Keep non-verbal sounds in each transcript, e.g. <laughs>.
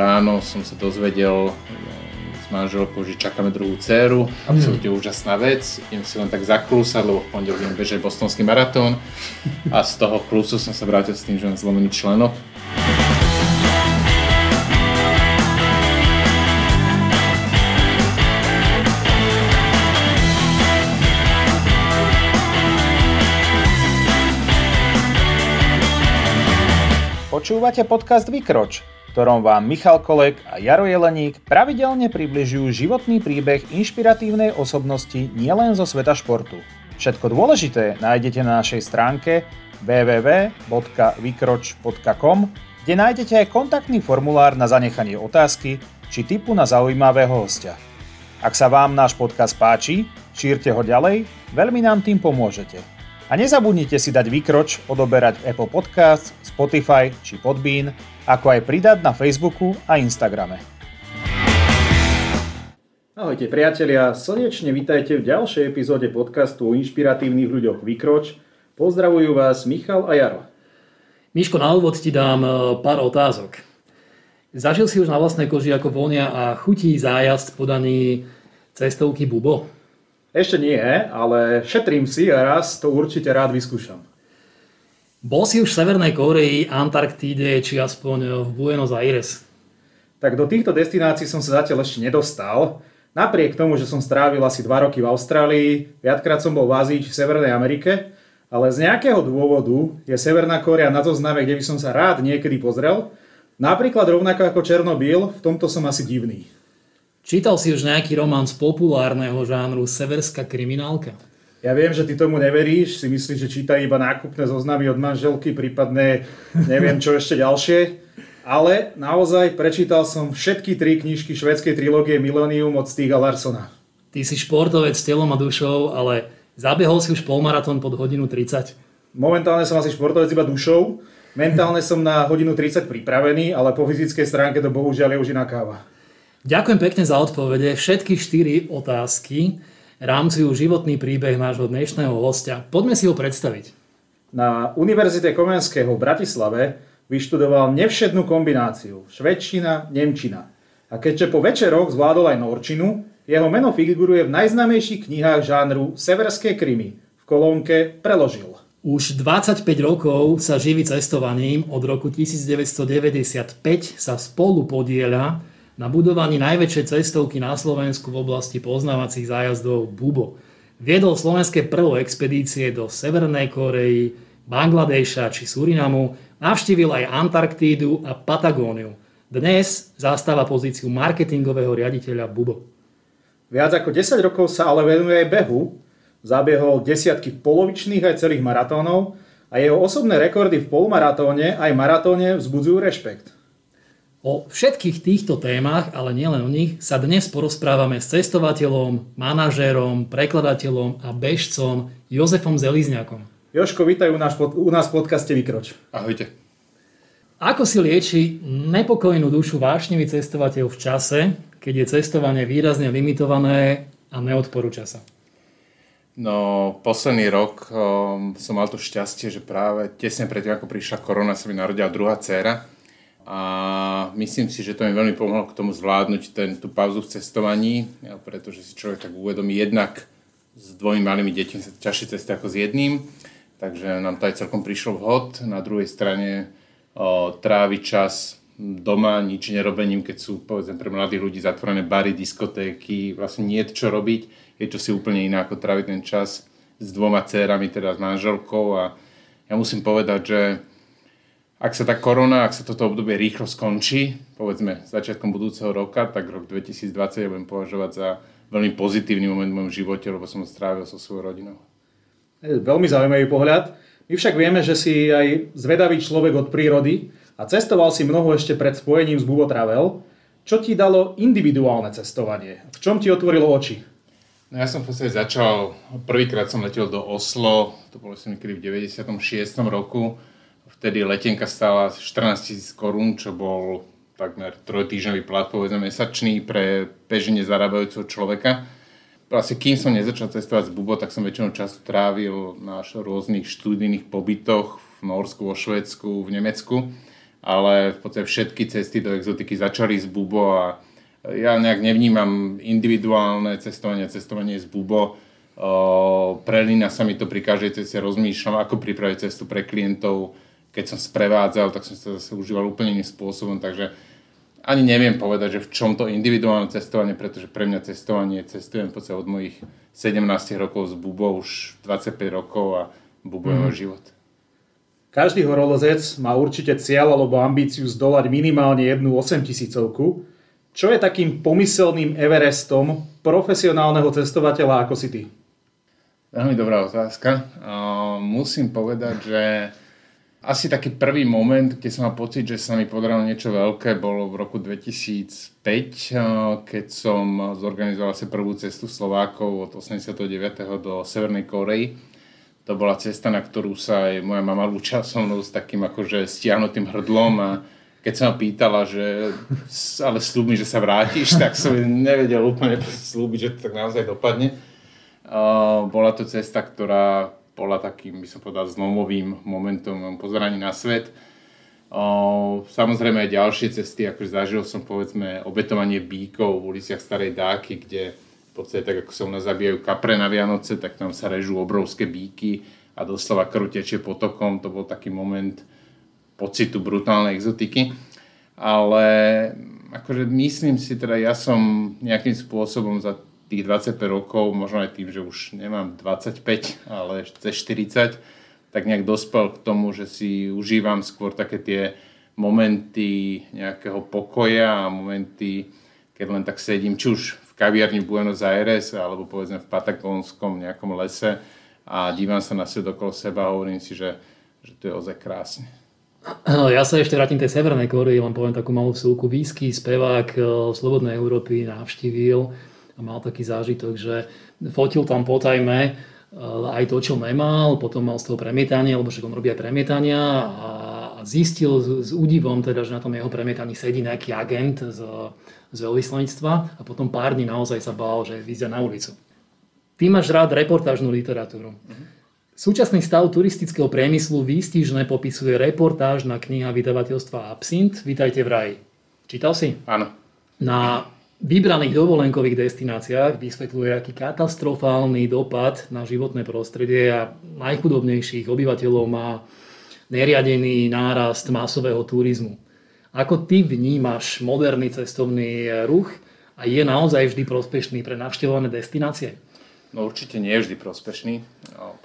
ráno som sa dozvedel s manželkou, že čakáme druhú dceru. Absolutne mm. úžasná vec. Idem si len tak zaklúsať, lebo v pondelok idem bežať bostonský maratón. A z toho klusu som sa vrátil s tým, že mám zlomený členok. Počúvate podcast Vykroč, ktorom vám Michal Kolek a Jaro Jeleník pravidelne približujú životný príbeh inšpiratívnej osobnosti nielen zo sveta športu. Všetko dôležité nájdete na našej stránke www.vykroč.com, kde nájdete aj kontaktný formulár na zanechanie otázky či typu na zaujímavého hostia. Ak sa vám náš podcast páči, šírte ho ďalej, veľmi nám tým pomôžete. A nezabudnite si dať výkroč odoberať Apple Podcasts, Spotify či Podbean, ako aj pridať na Facebooku a Instagrame. Ahojte priatelia, srdečne vítajte v ďalšej epizóde podcastu o inšpiratívnych ľuďoch Vykroč. Pozdravujú vás Michal a Jaro. Miško, na úvod ti dám e, pár otázok. Zažil si už na vlastnej koži, ako vonia a chutí zájazd podaný cestovky Bubo? Ešte nie, ale šetrím si a raz to určite rád vyskúšam. Bol si už v Severnej Koreji, Antarktíde či aspoň v Buenos Aires? Tak do týchto destinácií som sa zatiaľ ešte nedostal. Napriek tomu, že som strávil asi 2 roky v Austrálii, viackrát som bol v Ázii či v Severnej Amerike, ale z nejakého dôvodu je Severná Kórea na zozname, kde by som sa rád niekedy pozrel. Napríklad rovnako ako Černobyl, v tomto som asi divný. Čítal si už nejaký román z populárneho žánru Severská kriminálka? Ja viem, že ty tomu neveríš, si myslíš, že číta iba nákupné zoznamy od manželky, prípadne neviem čo ešte ďalšie. Ale naozaj prečítal som všetky tri knižky švedskej trilógie Millennium od Stiga Larsona. Ty si športovec s telom a dušou, ale zabehol si už polmaratón pod hodinu 30. Momentálne som asi športovec iba dušou. Mentálne som na hodinu 30 pripravený, ale po fyzickej stránke to bohužiaľ je už iná káva. Ďakujem pekne za odpovede. Všetky štyri otázky rámcujú životný príbeh nášho dnešného hostia. Poďme si ho predstaviť. Na Univerzite Komenského v Bratislave vyštudoval nevšednú kombináciu švedčina, nemčina. A keďže po večeroch zvládol aj norčinu, jeho meno figuruje v najznámejších knihách žánru Severské krymy. V kolónke preložil. Už 25 rokov sa živí cestovaním, od roku 1995 sa spolu podieľa na budovaní najväčšej cestovky na Slovensku v oblasti poznávacích zájazdov Bubo. Viedol slovenské prvé expedície do Severnej Korei, Bangladeša či Surinamu, navštívil aj Antarktídu a Patagóniu. Dnes zastáva pozíciu marketingového riaditeľa Bubo. Viac ako 10 rokov sa ale venuje aj behu. Zabiehol desiatky polovičných aj celých maratónov a jeho osobné rekordy v polmaratóne aj maratóne vzbudzujú rešpekt. O všetkých týchto témach, ale nielen o nich, sa dnes porozprávame s cestovateľom, manažérom, prekladateľom a bežcom Jozefom Zelizňakom. Joško, vítaj u nás, u nás v podcaste Vykroč. Ahojte. Ako si lieči nepokojnú dušu vášnivý cestovateľ v čase, keď je cestovanie výrazne limitované a neodporúča sa? No, posledný rok um, som mal to šťastie, že práve tesne predtým, ako prišla korona, sa mi narodila druhá dcéra a myslím si, že to mi veľmi pomohlo k tomu zvládnuť ten, tú pauzu v cestovaní, pretože si človek tak uvedomí jednak s dvomi malými deťmi sa ťažšie cestuje ako s jedným, takže nám to aj celkom prišlo vhod. Na druhej strane o, trávi čas doma nič nerobením, keď sú povedzme pre mladých ľudí zatvorené bary, diskotéky, vlastne nie čo robiť, je čo si úplne iné ako tráviť ten čas s dvoma dcerami, teda s manželkou a ja musím povedať, že ak sa tá korona, ak sa toto obdobie rýchlo skončí, povedzme začiatkom budúceho roka, tak rok 2020 ja budem považovať za veľmi pozitívny moment v mojom živote, lebo som ho strávil so svojou rodinou. Veľmi zaujímavý pohľad. My však vieme, že si aj zvedavý človek od prírody a cestoval si mnoho ešte pred spojením z Bubo Travel. Čo ti dalo individuálne cestovanie? V čom ti otvorilo oči? No ja som v podstate začal, prvýkrát som letel do Oslo, to bolo som niekedy v 96. roku, vtedy letenka stála 14 tisíc korún, čo bol takmer trojtýždňový plat, povedzme mesačný pre bežne zarábajúceho človeka. Vlastne kým som nezačal cestovať z Bubo, tak som väčšinou času trávil na rôznych študijných pobytoch v Norsku, vo Švedsku, v Nemecku. ale v podstate všetky cesty do exotiky začali z Bubo a ja nejak nevnímam individuálne cestovanie, cestovanie z Bubo. Prelína sa mi to pri každej ceste, rozmýšľam, ako pripraviť cestu pre klientov. Keď som sprevádzal, tak som sa zase užíval úplne iným spôsobom, takže ani neviem povedať, že v čom to individuálne cestovanie, pretože pre mňa cestovanie, cestujem podstate od mojich 17 rokov z Bubo, už 25 rokov a Bubo je môj mhm. život. Každý horolezec má určite cieľ alebo ambíciu zdolať minimálne jednu 8 tisícovku. Čo je takým pomyselným Everestom profesionálneho cestovateľa ako si ty? Veľmi dobrá otázka. musím povedať, že asi taký prvý moment, keď som mal pocit, že sa mi podarilo niečo veľké, bolo v roku 2005, keď som zorganizoval si prvú cestu Slovákov od 89. do Severnej Korei to bola cesta, na ktorú sa aj moja mama lúčila so mnou s takým akože stiahnutým hrdlom a keď sa ma pýtala, že ale slúbi, že sa vrátiš, tak som nevedel úplne slúbiť, že to tak naozaj dopadne. Uh, bola to cesta, ktorá bola takým, by som povedal, zlomovým momentom pozeraní na svet. Uh, samozrejme aj ďalšie cesty, akože zažil som povedzme obetovanie bíkov v uliciach Starej Dáky, kde v podstate tak ako sa u nás zabíjajú kapre na Vianoce, tak tam sa režú obrovské bíky a doslova krv tečie potokom. To bol taký moment pocitu brutálnej exotiky. Ale akože myslím si teda, ja som nejakým spôsobom za tých 25 rokov, možno aj tým, že už nemám 25, ale cez 40, tak nejak dospel k tomu, že si užívam skôr také tie momenty nejakého pokoja a momenty, keď len tak sedím, či už kaviarni v Buenos Aires alebo povedzme v patagónskom nejakom lese a dívam sa na svet okolo seba a hovorím si, že, že to je ozaj krásne. <clears throat> Ja sa ešte vrátim tej Severnej Koreji, len poviem takú malú vsúku. Výsky spevák eh, Slobodnej Európy navštívil a mal taký zážitok, že fotil tam potajme eh, aj to, čo nemal, potom mal z toho premietanie, lebo však on robí aj premietania a zistil s, s údivom, teda, že na tom jeho premietaní sedí nejaký agent z z veľvyslanectva a potom pár dní naozaj sa bál, že vyjde na ulicu. Ty máš rád reportážnu literatúru. Súčasný stav turistického priemyslu výstižne popisuje reportážna kniha vydavateľstva Absint. Vítajte v raji. Čítal si? Áno. Na vybraných dovolenkových destináciách vysvetľuje, aký katastrofálny dopad na životné prostredie a najchudobnejších obyvateľov má neriadený nárast masového turizmu. Ako ty vnímaš moderný cestovný ruch a je naozaj vždy prospešný pre navštevované destinácie? No určite nie je vždy prospešný.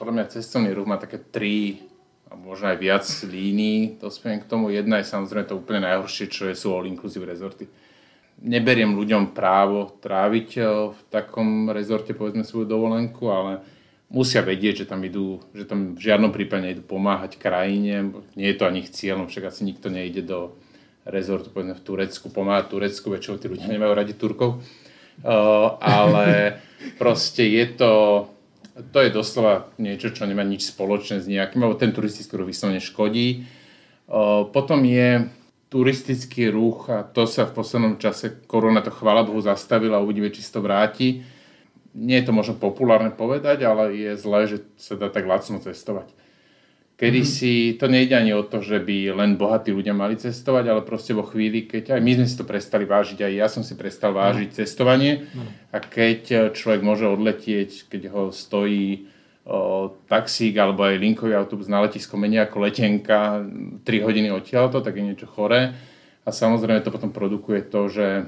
Podľa mňa cestovný ruch má také tri a možno aj viac línií. Dospiem k tomu. Jedna je samozrejme to úplne najhoršie, čo je, sú all-inclusive rezorty. Neberiem ľuďom právo tráviť e, v takom rezorte povedzme svoju dovolenku, ale musia vedieť, že tam idú, že tam v žiadnom prípade nejdu pomáhať krajine. Nie je to ani ich cieľom, však asi nikto nejde do rezort povedzme v Turecku, pomáha Turecku, väčšinou tí ľudia nemajú radi Turkov, uh, ale <laughs> proste je to, to je doslova niečo, čo nemá nič spoločné s nejakým, alebo ten turistický ruch vyslovene škodí. Uh, potom je turistický ruch a to sa v poslednom čase korona to chvála Bohu zastavila a uvidíme, či to vráti. Nie je to možno populárne povedať, ale je zlé, že sa dá tak lacno cestovať. Kedy mm-hmm. si, to nejde ani o to, že by len bohatí ľudia mali cestovať, ale proste vo chvíli, keď aj my sme si to prestali vážiť, aj ja som si prestal vážiť mm. cestovanie mm. a keď človek môže odletieť, keď ho stojí taxík alebo aj linkový autobus na letisko menej ako letenka 3 hodiny odtiaľto, tak je niečo choré. A samozrejme to potom produkuje to, že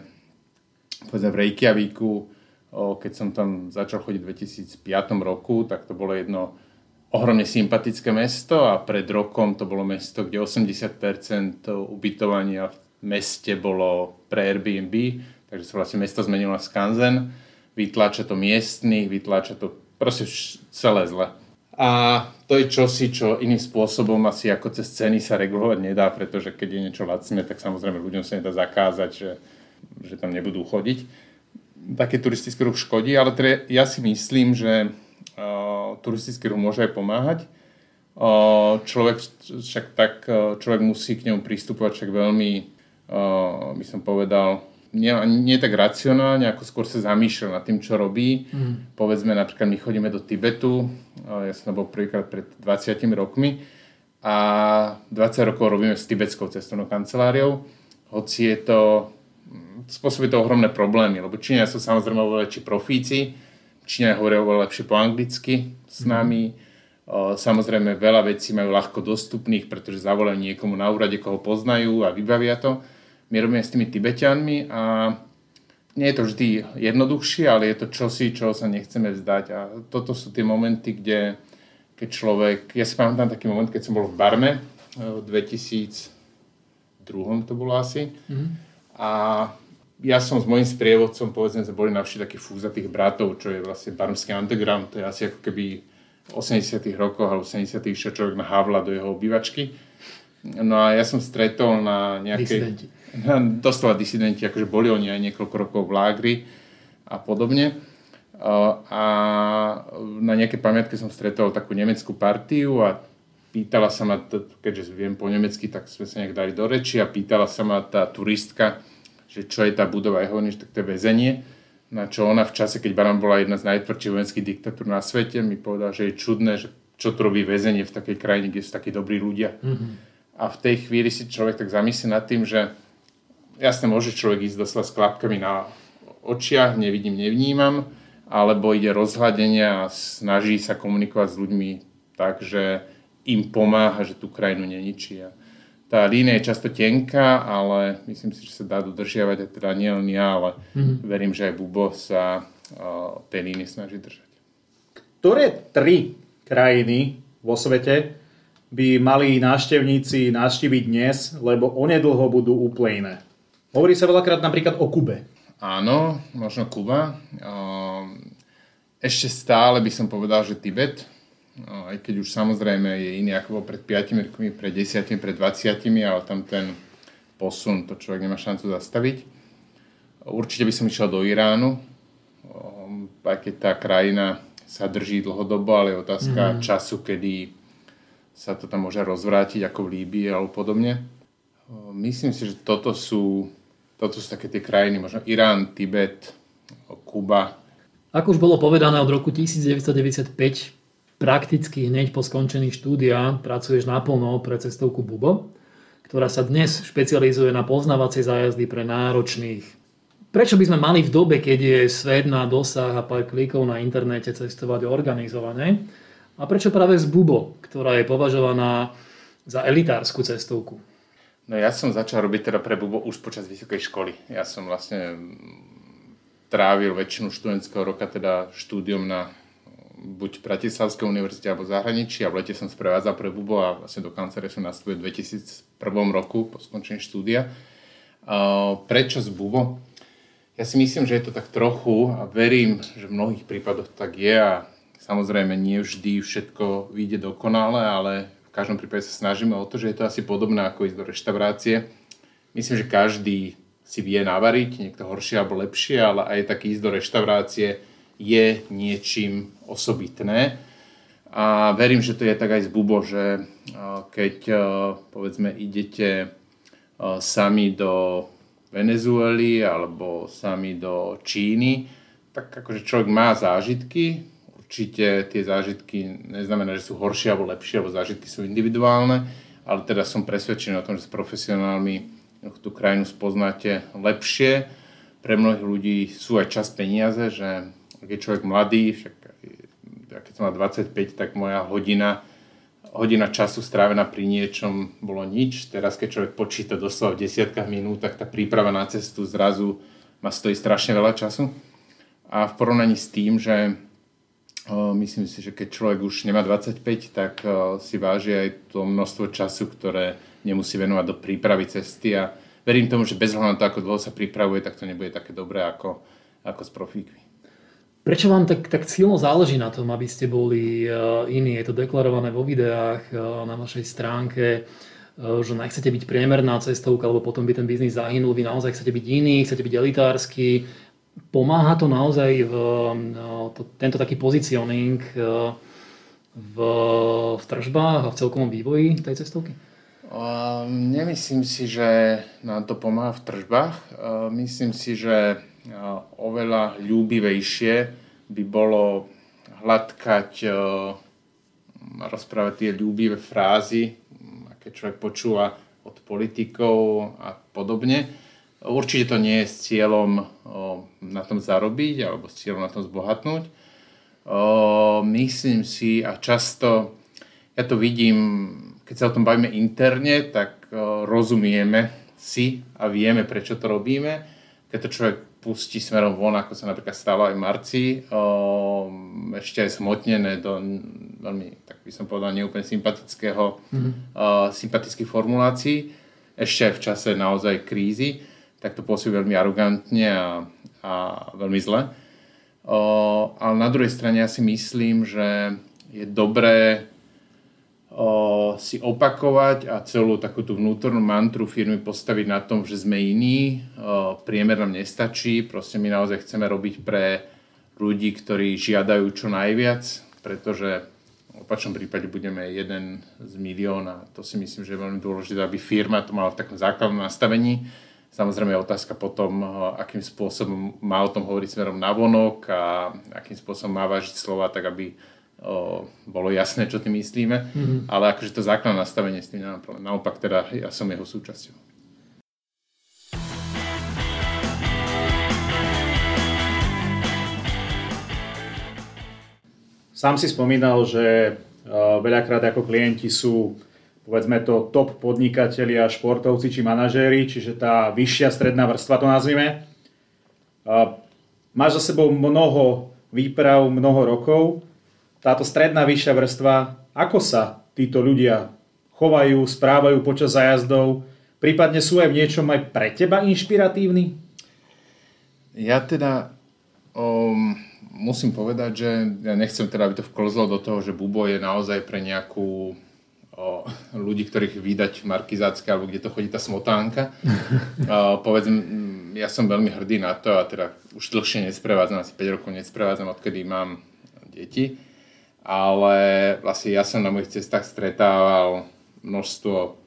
povedzme v Reykjavíku, keď som tam začal chodiť v 2005 roku, tak to bolo jedno ohromne sympatické mesto a pred rokom to bolo mesto, kde 80% ubytovania v meste bolo pre Airbnb, takže sa vlastne mesto zmenilo na skanzen, vytláča to miestnych, vytláča to proste celé zle. A to je čosi, čo iným spôsobom asi ako cez ceny sa regulovať nedá, pretože keď je niečo lacné, tak samozrejme ľuďom sa nedá zakázať, že, že tam nebudú chodiť. Taký turistický ruch škodí, ale teda ja si myslím, že turistický ruch môže aj pomáhať. Človek však tak, človek musí k nemu pristupovať však veľmi, by som povedal, nie, nie tak racionálne, ako skôr sa zamýšľa nad tým, čo robí. Mm. Povedzme, napríklad my chodíme do Tibetu, ja som bol prvýkrát pred 20 rokmi a 20 rokov robíme s tibetskou cestovnou kanceláriou, hoci je to, mm, spôsobí to ohromné problémy, lebo Číňania sú samozrejme oveľa väčší profíci, Číňania hovoria oveľa lepšie po anglicky s mhm. nami, Samozrejme, veľa vecí majú ľahko dostupných, pretože zavolajú niekomu na úrade, koho poznajú a vybavia to. My robíme s tými Tibetianmi a nie je to vždy jednoduchšie, ale je to čosi, čoho sa nechceme vzdať. A toto sú tie momenty, kde keď človek... Ja si pamätám taký moment, keď som bol v Barme v 2002 to bolo asi. Mm-hmm. A ja som s mojím sprievodcom, povedzme, sme boli navštíviť takých fúzatých bratov, čo je vlastne barmský underground. To je asi ako keby 80 rokoch alebo 70 išiel človek na Havla do jeho obývačky. No a ja som stretol na nejakej... Disidenti. Doslova disidenti, akože boli oni aj niekoľko rokov v lágri a podobne. A na nejakej pamiatke som stretol takú nemeckú partiu a pýtala sa ma, keďže viem po nemecky, tak sme sa nejak dali do reči a pýtala sa ma tá turistka, že čo je tá budova, ja hovorím, že tak to je väzenie na čo ona v čase, keď Baran bola jedna z najtvrdších vojenských diktatúr na svete, mi povedala, že je čudné, že čo tu robí väzenie v takej krajine, kde sú takí dobrí ľudia. Mm-hmm. A v tej chvíli si človek tak zamyslí nad tým, že jasne môže človek ísť doslova s klapkami na očiach, nevidím, nevnímam, alebo ide rozhľadenie a snaží sa komunikovať s ľuďmi tak, že im pomáha, že tú krajinu neničí. A tá línia je často tenká, ale myslím si, že sa dá dodržiavať a teda nielen ja, ale mm-hmm. verím, že aj Bubo sa uh, tej línie snaží držať. Ktoré tri krajiny vo svete by mali návštevníci navštíviť dnes, lebo onedlho budú úplne iné? Hovorí sa veľakrát napríklad o Kube. Áno, možno Kuba. Ešte stále by som povedal, že Tibet, No, aj keď už samozrejme je iný ako bol pred 5 rokmi, pred 10, pred 20, ale tam ten posun, to človek nemá šancu zastaviť. Určite by som išiel do Iránu, aj keď tá krajina sa drží dlhodobo, ale je otázka mm. času, kedy sa to tam môže rozvrátiť ako v Líbii alebo podobne. Myslím si, že toto sú, toto sú také tie krajiny, možno Irán, Tibet, Kuba. Ako už bolo povedané, od roku 1995 prakticky hneď po skončení štúdia pracuješ naplno pre cestovku Bubo, ktorá sa dnes špecializuje na poznávacie zájazdy pre náročných. Prečo by sme mali v dobe, keď je svet na dosah a pár klikov na internete cestovať organizovane? A prečo práve z Bubo, ktorá je považovaná za elitárskú cestovku? No ja som začal robiť teda pre Bubo už počas vysokej školy. Ja som vlastne trávil väčšinu študentského roka teda štúdium na buď Bratislavskej univerzite alebo zahraničí a v lete som sprevádzal pre Bubo a vlastne do kancelárie som nastúpil v 2001 roku po skončení štúdia. Prečo z Bubo? Ja si myslím, že je to tak trochu a verím, že v mnohých prípadoch tak je a samozrejme nie vždy všetko vyjde dokonale, ale každom prípade sa snažíme o to, že je to asi podobné ako ísť do reštaurácie. Myslím, že každý si vie navariť, niekto horšie alebo lepšie, ale aj tak ísť do reštaurácie je niečím osobitné. A verím, že to je tak aj z Bubo, že keď povedzme idete sami do Venezuely alebo sami do Číny, tak akože človek má zážitky, určite tie zážitky neznamená, že sú horšie alebo lepšie, alebo zážitky sú individuálne, ale teda som presvedčený o tom, že s profesionálmi tú krajinu spoznáte lepšie. Pre mnohých ľudí sú aj čas peniaze, že ak je človek mladý, však keď som mal 25, tak moja hodina, hodina času strávená pri niečom bolo nič. Teraz, keď človek počíta doslova v desiatkách minút, tak tá príprava na cestu zrazu ma stojí strašne veľa času. A v porovnaní s tým, že myslím si, že keď človek už nemá 25, tak si váži aj to množstvo času, ktoré nemusí venovať do prípravy cesty a verím tomu, že bez hľadu na to, ako dlho sa pripravuje, tak to nebude také dobré ako, ako s profíkmi. Prečo vám tak, tak silno záleží na tom, aby ste boli uh, iní? Je to deklarované vo videách, uh, na vašej stránke, uh, že nechcete byť priemerná cestovka, lebo potom by ten biznis zahynul. Vy naozaj chcete byť iný, chcete byť elitársky. Pomáha to naozaj v to, tento taký pozicioning v, v tržbách a v celkovom vývoji tej cestovky? Nemyslím si, že nám to pomáha v tržbách. Uh, myslím si, že oveľa ľúbivejšie by bolo hladkať rozprávať tie ľúbivé frázy, aké človek počúva od politikov a podobne. Určite to nie je s cieľom na tom zarobiť alebo s cieľom na tom zbohatnúť. Myslím si a často, ja to vidím, keď sa o tom bavíme interne, tak rozumieme si a vieme, prečo to robíme. Keď to človek pustí smerom von, ako sa napríklad stalo aj marci, ešte aj smotnené do veľmi, tak by som povedal, neúplne sympatického, mm-hmm. sympatických formulácií, ešte aj v čase naozaj krízy, tak to pôsobí veľmi arogantne a, a veľmi zle. ale na druhej strane ja si myslím, že je dobré si opakovať a celú takú tú vnútornú mantru firmy postaviť na tom, že sme iní, priemer nám nestačí, proste my naozaj chceme robiť pre ľudí, ktorí žiadajú čo najviac, pretože v opačnom prípade budeme jeden z milióna. To si myslím, že je veľmi dôležité, aby firma to mala v takom základnom nastavení. Samozrejme je otázka potom, akým spôsobom má o tom hovoriť smerom na vonok a akým spôsobom má vážiť slova, tak aby o, bolo jasné, čo tým myslíme, mm-hmm. ale akože to základné nastavenie s tým nemám problém. Naopak teda ja som jeho súčasťou. Sám si spomínal, že veľakrát ako klienti sú povedzme to top podnikatelia, športovci či manažéri, čiže tá vyššia stredná vrstva to nazvime. Máš za sebou mnoho výprav, mnoho rokov táto stredná vyššia vrstva, ako sa títo ľudia chovajú, správajú počas zájazdov, prípadne sú aj v niečom aj pre teba inšpiratívni? Ja teda um, musím povedať, že ja nechcem teda, aby to vklzlo do toho, že Bubo je naozaj pre nejakú o, ľudí, ktorých vydať v Markizácke, alebo kde to chodí tá smotánka. <laughs> o, povedzme, ja som veľmi hrdý na to a teda už dlhšie nesprevádzam, asi 5 rokov nesprevádzam, odkedy mám deti ale vlastne ja som na mojich cestách stretával množstvo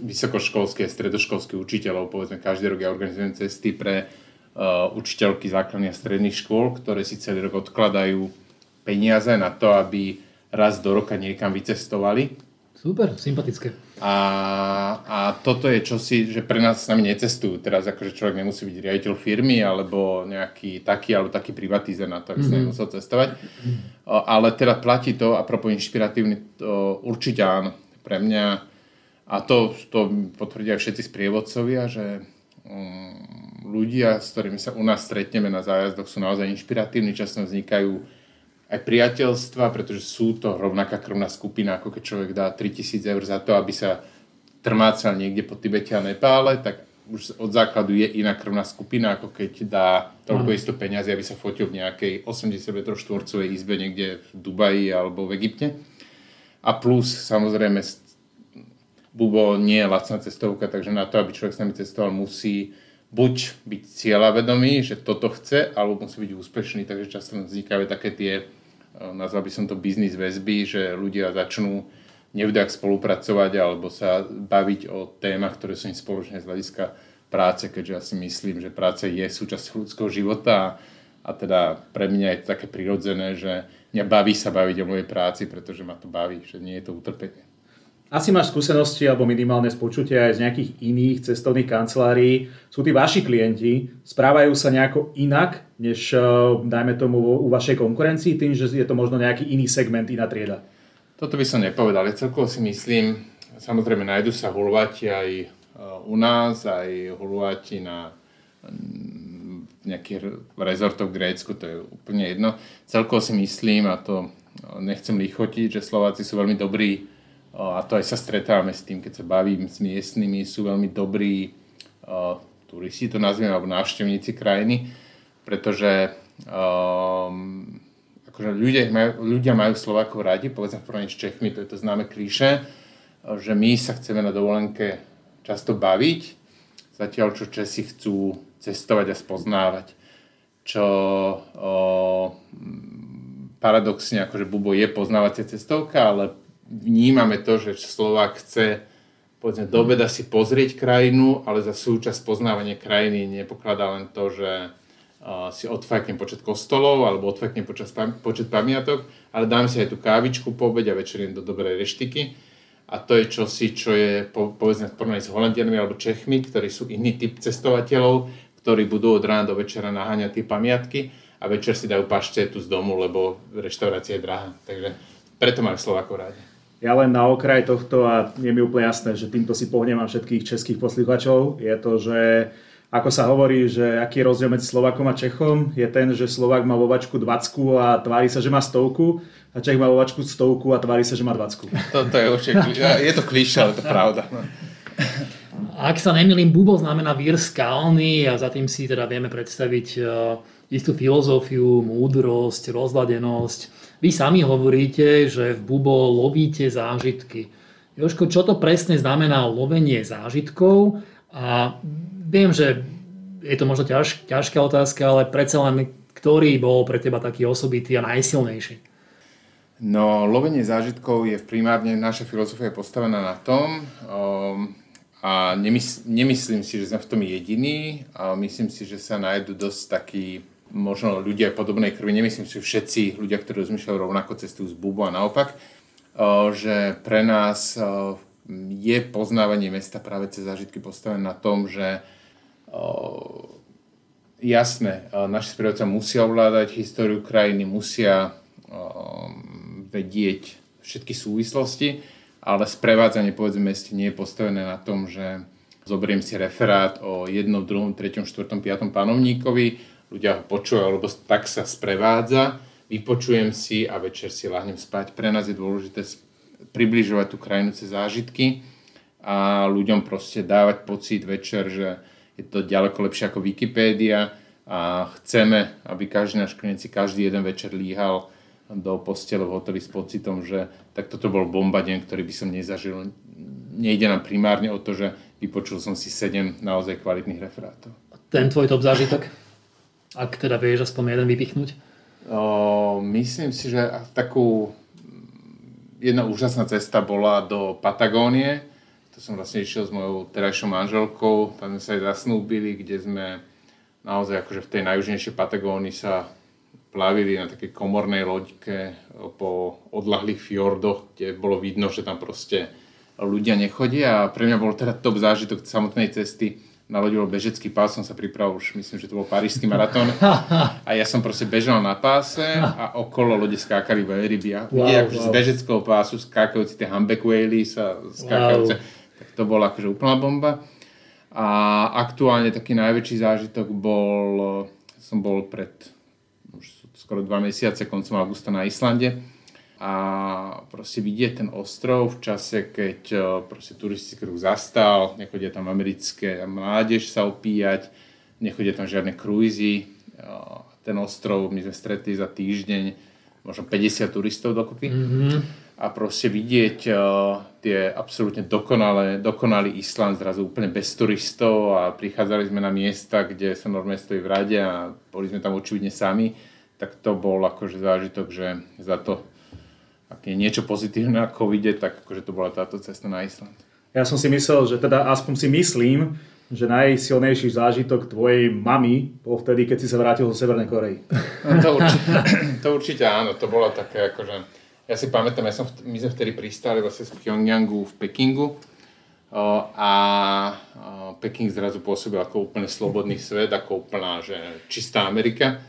vysokoškolských a stredoškolských učiteľov. Povedzme, každý rok ja organizujem cesty pre uh, učiteľky základných a stredných škôl, ktoré si celý rok odkladajú peniaze na to, aby raz do roka niekam vycestovali Super, sympatické. A, a toto je čosi, že pre nás s nami necestujú. Teraz akože človek nemusí byť riaditeľ firmy alebo nejaký taký alebo taký privatizer na to, aby mm-hmm. sa nemusel cestovať. O, ale teda platí to, a propos inšpiratívny, to určite áno. Pre mňa, a to, to potvrdia všetci sprievodcovia, že um, ľudia, s ktorými sa u nás stretneme na zájazdoch, sú naozaj inšpiratívni, často vznikajú aj priateľstva, pretože sú to rovnaká krvná skupina, ako keď človek dá 3000 eur za to, aby sa trmácal niekde po Tibete a Nepále, tak už od základu je iná krvná skupina, ako keď dá toľko mm. isto peniazy, aby sa fotil v nejakej 80 m štvorcovej izbe niekde v Dubaji alebo v Egypte. A plus, samozrejme, Bubo nie je lacná cestovka, takže na to, aby človek s nami cestoval, musí buď byť cieľavedomý, že toto chce, alebo musí byť úspešný, takže často vznikajú také tie nazval by som to biznis väzby, že ľudia začnú nevďak spolupracovať alebo sa baviť o témach, ktoré sú im spoločné z hľadiska práce, keďže ja si myslím, že práca je súčasť ľudského života a teda pre mňa je to také prirodzené, že mňa baví sa baviť o mojej práci, pretože ma to baví, že nie je to utrpenie. Asi máš skúsenosti alebo minimálne z počutia aj z nejakých iných cestovných kancelárií. Sú tí vaši klienti, správajú sa nejako inak, než eh, dajme tomu u vašej konkurencii, tým, že je to možno nejaký iný segment, iná trieda? Toto by som nepovedal. Ja celkovo si myslím, samozrejme nájdu sa hulváti aj eh, u nás, aj hulváti na mm, nejakých rezortov v Grécku, to je úplne jedno. Celkovo si myslím, a to nechcem lichotiť, že Slováci sú veľmi dobrí a to aj sa stretávame s tým, keď sa bavím s miestnymi, sú veľmi dobrí turisti, to nazviem, alebo návštevníci krajiny, pretože um, akože ľudia, majú, ľudia majú Slovákov radi, povedzme v porovnaní s Čechmi, to je to známe klíše, že my sa chceme na dovolenke často baviť, zatiaľ čo Česi chcú cestovať a spoznávať. Čo o, paradoxne, akože Bubo je poznávacia cestovka, ale vnímame to, že Slovák chce povedzme, do obeda si pozrieť krajinu, ale za súčasť poznávania krajiny nepokladá len to, že si odfajknem počet kostolov alebo odfajknem počet, počet pamiatok, ale dám si aj tú kávičku po obede a večeriem do dobrej reštiky. A to je čosi, čo je po, povedzme v porovnaní s Holandianmi alebo Čechmi, ktorí sú iný typ cestovateľov, ktorí budú od rána do večera naháňať tie pamiatky a večer si dajú paštetu z domu, lebo reštaurácia je drahá. Takže preto majú Slovákov rádi. Ja len na okraj tohto, a je mi úplne jasné, že týmto si pohnem všetkých českých poslucháčov, je to, že ako sa hovorí, že aký je rozdiel medzi Slovakom a Čechom, je ten, že Slovak má vo vačku 20 a tvári sa, že má stovku a Čech má vo vačku stovku a tvári sa, že má 20. To, to je určite, je to klíša, ale to pravda. Ak sa nemýlim, bubo znamená vír skalný a za tým si teda vieme predstaviť e, istú filozofiu, múdrosť, rozladenosť. Vy sami hovoríte, že v bubo lovíte zážitky. Joško, čo to presne znamená lovenie zážitkov a Viem, že je to možno ťaž, ťažká otázka, ale predsa len ktorý bol pre teba taký osobitý a najsilnejší? No, lovenie zážitkov je primárne, naša filozofia je postavená na tom um, a nemysl, nemyslím si, že sme v tom jediní, a myslím si, že sa nájdu dosť takí možno ľudia podobnej krvi, nemyslím si, všetci ľudia, ktorí rozmýšľajú rovnako cestujú z bubu a naopak, uh, že pre nás uh, je poznávanie mesta práve cez zážitky postavené na tom, že jasné, naši sprievodca musia ovládať históriu krajiny, musia vedieť všetky súvislosti, ale sprevádzanie povedzme meste nie je postavené na tom, že zoberiem si referát o jednom, druhom, treťom, štvrtom, piatom panovníkovi, ľudia ho počujú, alebo tak sa sprevádza, vypočujem si a večer si láhnem spať. Pre nás je dôležité približovať tú krajinu cez zážitky a ľuďom proste dávať pocit večer, že je to ďaleko lepšie ako Wikipédia a chceme, aby každý náš klient si každý jeden večer líhal do postele v hoteli s pocitom, že tak toto bol bomba deň, ktorý by som nezažil. Nejde nám primárne o to, že vypočul som si 7 naozaj kvalitných referátov. Ten tvoj top zážitok? Ak teda vieš aspoň jeden vypichnúť? O, myslím si, že takú jedna úžasná cesta bola do Patagónie, to som vlastne išiel s mojou terajšou manželkou, tam sme sa aj zasnúbili, kde sme naozaj akože v tej najjužnejšej Patagónii sa plavili na takej komornej loďke po odlahlých fjordoch, kde bolo vidno, že tam proste ľudia nechodia a pre mňa bol teda top zážitok samotnej cesty. Na lodi bol bežecký pás, som sa pripravil už, myslím, že to bol parížský maratón. <laughs> A ja som proste bežal na páse a okolo lode skákali veľryby. A wow, akože wow. z bežeckého pásu skákajúci tie humpback whales a skákajúce. Wow to bola akože úplná bomba. A aktuálne taký najväčší zážitok bol, som bol pred už skoro dva mesiace, koncom augusta na Islande a proste vidieť ten ostrov v čase, keď proste turistický kruh zastal, nechodia tam americké mládež sa opíjať, nechodia tam žiadne krúzy. Ten ostrov my sme stretli za týždeň možno 50 turistov dokopy. Mm-hmm. A proste vidieť tie absolútne dokonalé, dokonalý Island zrazu úplne bez turistov a prichádzali sme na miesta, kde sa normálne stojí v rade a boli sme tam očividne sami, tak to bol akože zážitok, že za to, ak je niečo pozitívne ako vidieť, tak akože to bola táto cesta na Island. Ja som si myslel, že teda aspoň si myslím, že najsilnejší zážitok tvojej mamy bol vtedy, keď si sa vrátil zo Severnej Korei. No, to, určite, to určite áno, to bolo také akože ja si pamätám, ja som, my sme vtedy pristáli vlastne z Pyongyangu v Pekingu a Peking zrazu pôsobil ako úplne slobodný svet, ako úplná, že čistá Amerika.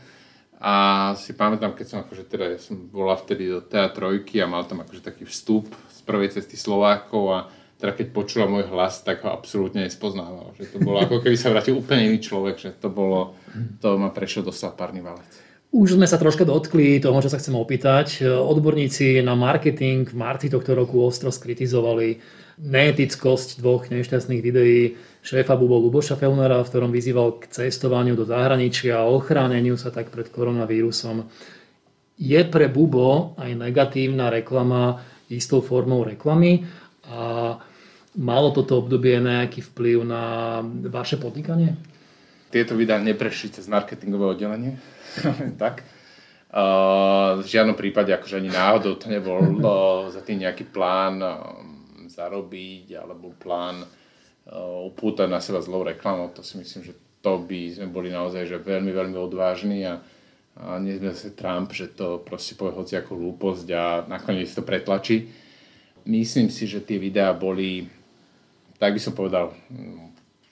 A si pamätám, keď som akože teda, ja som bola vtedy do teatrojky a mal tam akože taký vstup z prvej cesty Slovákov a teda keď počula môj hlas, tak ho absolútne nespoznával. Že to bolo ako keby sa vrátil úplne iný človek, že to bolo, to ma prešiel dosť párny valec. Už sme sa troška dotkli toho, čo sa chcem opýtať. Odborníci na marketing v marci tohto roku ostro skritizovali neetickosť dvoch nešťastných videí šéfa Bubo Luboša Felnera, v ktorom vyzýval k cestovaniu do zahraničia a ochráneniu sa tak pred koronavírusom. Je pre Bubo aj negatívna reklama istou formou reklamy a malo toto obdobie nejaký vplyv na vaše podnikanie? Tieto videá neprešli cez marketingové oddelenie <laughs> tak. Uh, v žiadnom prípade akože ani náhodou to nebol uh, za tým nejaký plán uh, zarobiť alebo plán uh, upútať na seba zlou reklamou. To si myslím, že to by sme boli naozaj že veľmi, veľmi odvážni a, a nie sme zase Trump, že to proste povie hoci ako hlúposť a nakoniec to pretlačí. Myslím si, že tie videá boli, tak by som povedal,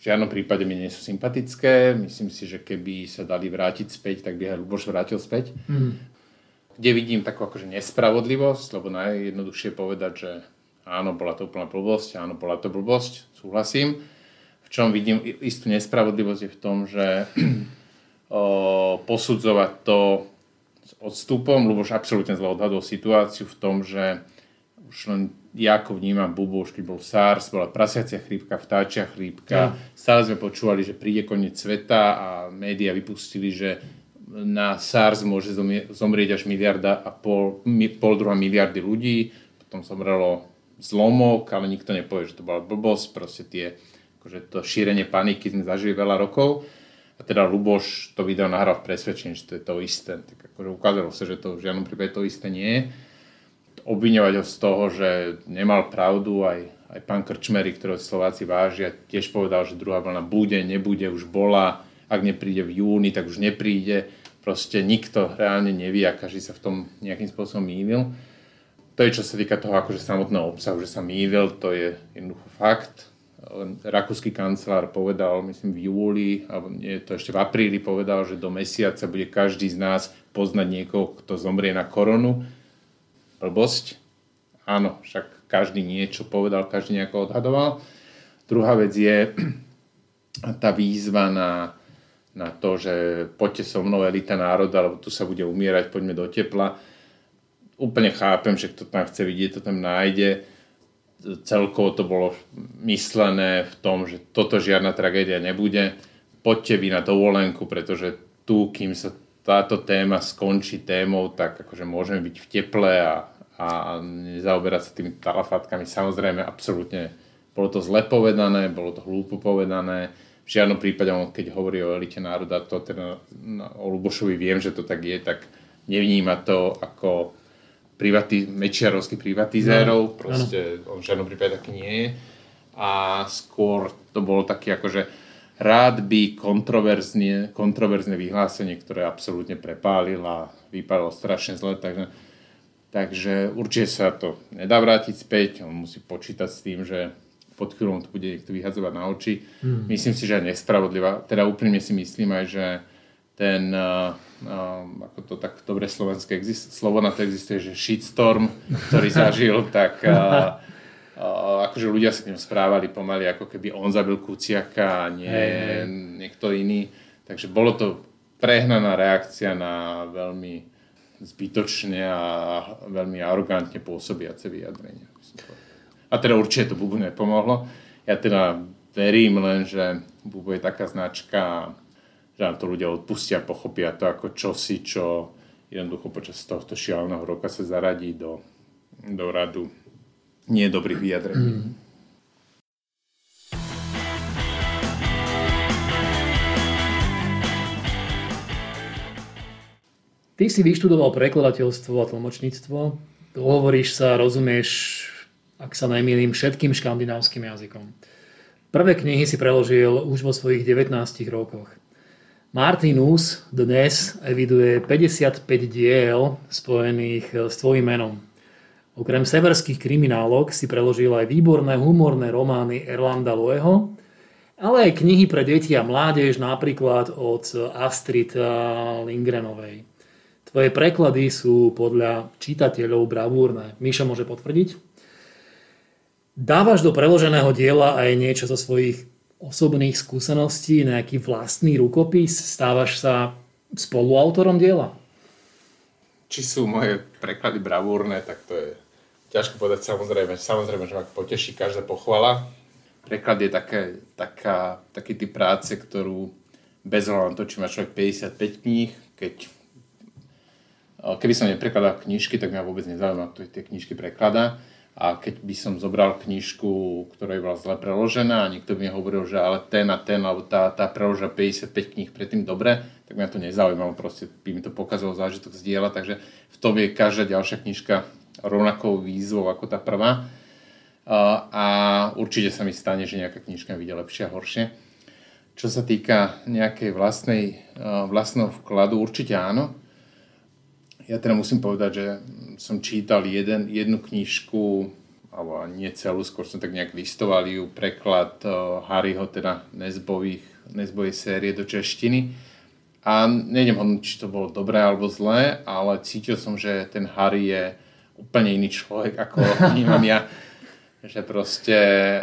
žiadnom prípade mi nie sú sympatické. Myslím si, že keby sa dali vrátiť späť, tak by aj Luboš vrátil späť. Mm. Kde vidím takú akože nespravodlivosť, lebo najjednoduchšie povedať, že áno, bola to úplná blbosť, áno, bola to blbosť, súhlasím čom vidím istú nespravodlivosť je v tom, že <clears throat> o, posudzovať to s odstupom, lebo už absolútne zle odhadol situáciu v tom, že už len ja ako vnímam bubu, už keď bol SARS, bola prasiacia chrípka, vtáčia chrípka, ja. stále sme počúvali, že príde koniec sveta a médiá vypustili, že na SARS môže zomrieť až miliarda a pol, pol druhá miliardy ľudí, potom zomrelo zlomok, ale nikto nepovie, že to bola blbosť, proste tie akože to šírenie paniky sme zažili veľa rokov a teda Luboš to video nahral v presvedčení, že to je to isté. Tak akože ukázalo sa, že to v žiadnom prípade to isté nie je. Obviňovať ho z toho, že nemal pravdu, aj, aj pán Krčmery, ktorého Slováci vážia, tiež povedal, že druhá vlna bude, nebude, už bola, ak nepríde v júni, tak už nepríde. Proste nikto reálne nevie a každý sa v tom nejakým spôsobom mýlil. To je, čo sa týka toho akože samotného obsahu, že sa mýlil, to je jednoducho fakt rakúsky kancelár povedal, myslím v júli, alebo nie, to ešte v apríli povedal, že do mesiaca bude každý z nás poznať niekoho, kto zomrie na koronu. Blbosť. Áno, však každý niečo povedal, každý nejako odhadoval. Druhá vec je <clears throat> tá výzva na, na to, že poďte so mnou elita národa, lebo tu sa bude umierať, poďme do tepla. Úplne chápem, že kto tam chce vidieť, to tam nájde celkovo to bolo myslené v tom, že toto žiadna tragédia nebude. Poďte vy na dovolenku, pretože tu, kým sa táto téma skončí témou, tak akože môžeme byť v teple a, a nezaoberať sa tými talafatkami. Samozrejme, absolútne bolo to zle povedané, bolo to hlúpo povedané. V žiadnom prípade, keď hovorí o elite národa, to teda o Lubošovi viem, že to tak je, tak nevníma to ako privati- mečiarovských privatizérov, no, proste on v žiadnom prípade taký nie je. A skôr to bolo také akože rád by kontroverzne, kontroverzne vyhlásenie, ktoré absolútne prepálil a vypadalo strašne zle, takže, takže určite sa to nedá vrátiť späť, on musí počítať s tým, že pod chvíľou to bude niekto vyhadzovať na oči. Hmm. Myslím si, že je nespravodlivá. Teda úplne si myslím aj, že ten uh, um, ako to tak dobre slovenské exist- slovo na to existuje, že shitstorm, ktorý <laughs> zažil, tak uh, uh, akože ľudia sa k ňom správali pomaly, ako keby on zabil Kuciaka a nie hey. niekto iný. Takže bolo to prehnaná reakcia na veľmi zbytočne a veľmi arogantne pôsobiace vyjadrenia. A teda určite to Bubu nepomohlo. Ja teda verím len, že Bubu je taká značka že nám to ľudia odpustia, pochopia to ako čosi, čo jednoducho počas tohto šialeného roka sa zaradí do, do radu nie dobrých vyjadrení. Mm. Ty si vyštudoval prekladateľstvo a tlmočníctvo. Hovoríš sa, rozumieš, ak sa nemýlim, všetkým škandinávskym jazykom. Prvé knihy si preložil už vo svojich 19 rokoch. Martinus dnes eviduje 55 diel spojených eh, s tvojim menom. Okrem severských kriminálok si preložil aj výborné humorné romány Erlanda Loeho, ale aj knihy pre deti a mládež, napríklad od Astrid Lindgrenovej. Tvoje preklady sú podľa čitateľov bravúrne. Mišo môže potvrdiť? Dávaš do preloženého diela aj niečo zo svojich osobných skúseností, nejaký vlastný rukopis? Stávaš sa spoluautorom diela? Či sú moje preklady bravúrne, tak to je ťažko povedať samozrejme. Samozrejme, že ma poteší každá pochvala. Preklad je také, taká, taký typ práce, ktorú bez hľadu na to, či má človek 55 kníh, keď keby som neprekladal knižky, tak mňa vôbec nezaujíma, kto tie knižky prekladá a keď by som zobral knižku, ktorá bola zle preložená a niekto by mi hovoril, že ale ten a ten, alebo tá, tá preložila 55 kníh predtým dobre, tak mňa to nezaujímalo, proste by mi to pokazalo zážitok zdieľa, takže v tom je každá ďalšia knižka rovnakou výzvou ako tá prvá. A, a určite sa mi stane, že nejaká knižka vyjde lepšie a horšie. Čo sa týka nejakej vlastnej, vlastného vkladu, určite áno. Ja teda musím povedať, že som čítal jeden, jednu knižku, alebo nie celú, skôr som tak nejak listoval ju, preklad Harryho, teda Nesbových, Nesbovej série do češtiny. A nejdem hodnotiť, či to bolo dobré alebo zlé, ale cítil som, že ten Harry je úplne iný človek, ako vnímam ja. <laughs> Že proste,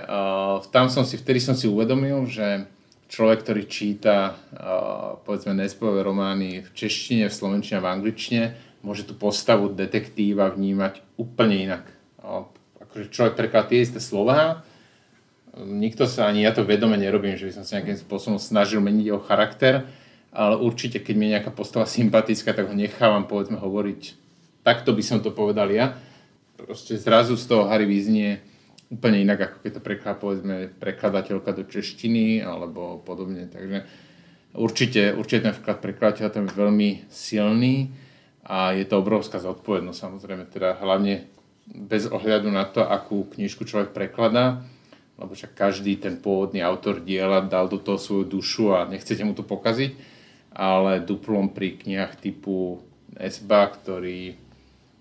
uh, tam som si, vtedy som si uvedomil, že človek, ktorý číta uh, povedzme Nesbové romány v češtine, v slovenčine a v angličtine, môže tú postavu detektíva vnímať úplne inak. Akože človek prekladá tie isté slová, nikto sa, ani ja to vedome nerobím, že by som sa nejakým spôsobom snažil meniť jeho charakter, ale určite, keď mi je nejaká postava sympatická, tak ho nechávam, povedzme, hovoriť. Takto by som to povedal ja. Proste zrazu z toho Harry vyznie úplne inak, ako keď to prekladá, povedzme, prekladateľka do češtiny alebo podobne. Takže určite, určite ten vklad prekladateľa tam je veľmi silný a je to obrovská zodpovednosť samozrejme, teda hlavne bez ohľadu na to, akú knižku človek prekladá, lebo však každý ten pôvodný autor diela dal do toho svoju dušu a nechcete mu to pokaziť, ale duplom pri knihách typu Esba, ktorý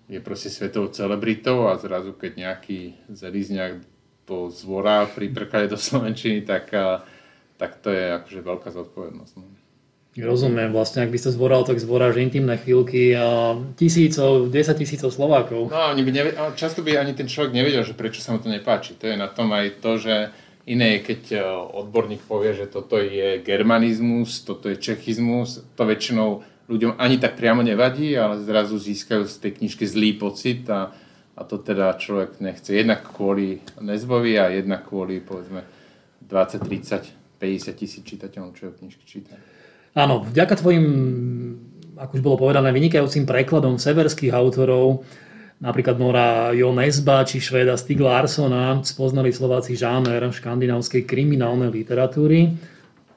je proste svetovou celebritou a zrazu keď nejaký zelizňák to zvorá pri preklade do Slovenčiny, tak, tak to je akože veľká zodpovednosť. No. Rozumiem, vlastne ak by ste zvoral, tak zvoráš intimné chvíľky a tisícov, 10 tisícov Slovákov. No, oni by nevie, často by ani ten človek nevedel, že prečo sa mu to nepáči. To je na tom aj to, že iné je, keď e, odborník povie, že toto je germanizmus, toto je čechizmus, to väčšinou ľuďom ani tak priamo nevadí, ale zrazu získajú z tej knižky zlý pocit a, a to teda človek nechce. Jednak kvôli Nezbovi a jednak kvôli povedzme 20, 30, 50 tisíc čitateľom, čo je knižky číta. Áno, vďaka tvojim, ako už bolo povedané, vynikajúcim prekladom severských autorov, napríklad Nora Jo Nesba či Šveda Stig Larssona, spoznali Slováci žáner škandinávskej kriminálnej literatúry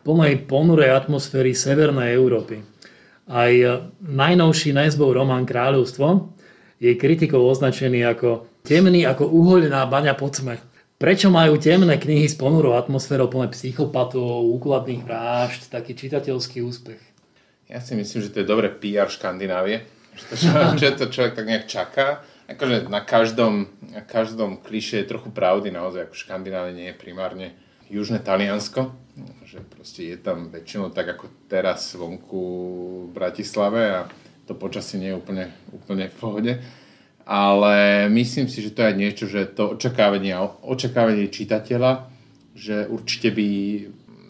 plnej ponurej atmosféry Severnej Európy. Aj najnovší Nesbov román Kráľovstvo je kritikou označený ako temný ako uhoľná baňa pod tme. Prečo majú temné knihy s ponurou atmosférou plné psychopatov, úkladných vražd, taký čitateľský úspech? Ja si myslím, že to je dobré PR Škandinávie. Že to, človek, <laughs> že to človek tak nejak čaká. Akože na každom, na každom kliše je trochu pravdy, naozaj ako Škandinávie nie je primárne južné Taliansko, že proste je tam väčšinou tak ako teraz vonku v Bratislave a to počasie nie je úplne, úplne v pohode. Ale myslím si, že to je niečo, že to očakávanie, očakávanie čitateľa, že určite by,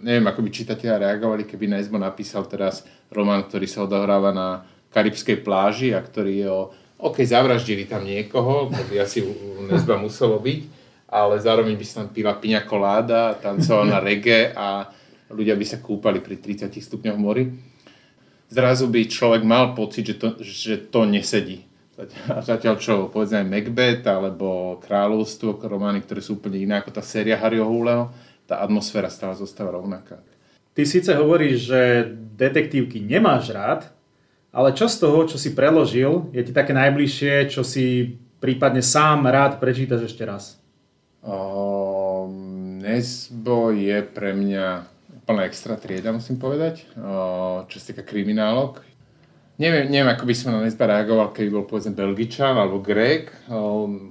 neviem, ako by čitatelia reagovali, keby Nesbo napísal teraz román, ktorý sa odohráva na karibskej pláži a ktorý je o, OK, zavraždili tam niekoho, to by asi u Nesba muselo byť, ale zároveň by sa tam pila piňa koláda, tancoval <laughs> na reggae a ľudia by sa kúpali pri 30 stupňoch mori. Zrazu by človek mal pocit, že to, že to nesedí. Zatiaľ čo, povedzme Macbeth alebo Kráľovstvo, romány, ktoré sú úplne iné ako tá séria Harryho Huleho, tá atmosféra stále zostáva rovnaká. Ty síce hovoríš, že detektívky nemáš rád, ale čo z toho, čo si preložil, je ti také najbližšie, čo si prípadne sám rád prečítaš ešte raz? Nesbo je pre mňa úplne extra trieda, musím povedať, čo sa týka kriminálok. Neviem, neviem, ako by som na Nesba reagoval, keby bol povedzme Belgičan alebo Grek.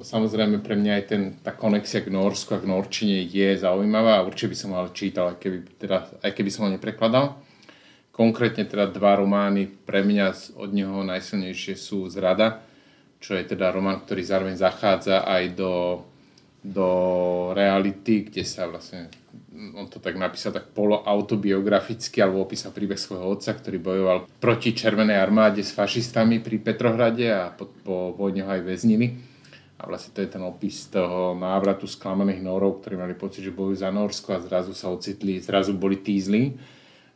Samozrejme pre mňa aj ten, tá konexia k Norsku a k Norčine je zaujímavá a určite by som ho ale čítal, aj keby, teda, aj keby som ho neprekladal. Konkrétne teda dva romány pre mňa od neho najsilnejšie sú Zrada, čo je teda román, ktorý zároveň zachádza aj do do reality, kde sa vlastne, on to tak napísal tak poloautobiograficky, alebo opísal príbeh svojho otca, ktorý bojoval proti Červenej armáde s fašistami pri Petrohrade a po, po vojne ho aj väznili. A vlastne to je ten opis toho návratu sklamaných Norov, ktorí mali pocit, že bojujú za Norsko a zrazu sa ocitli, zrazu boli tízli.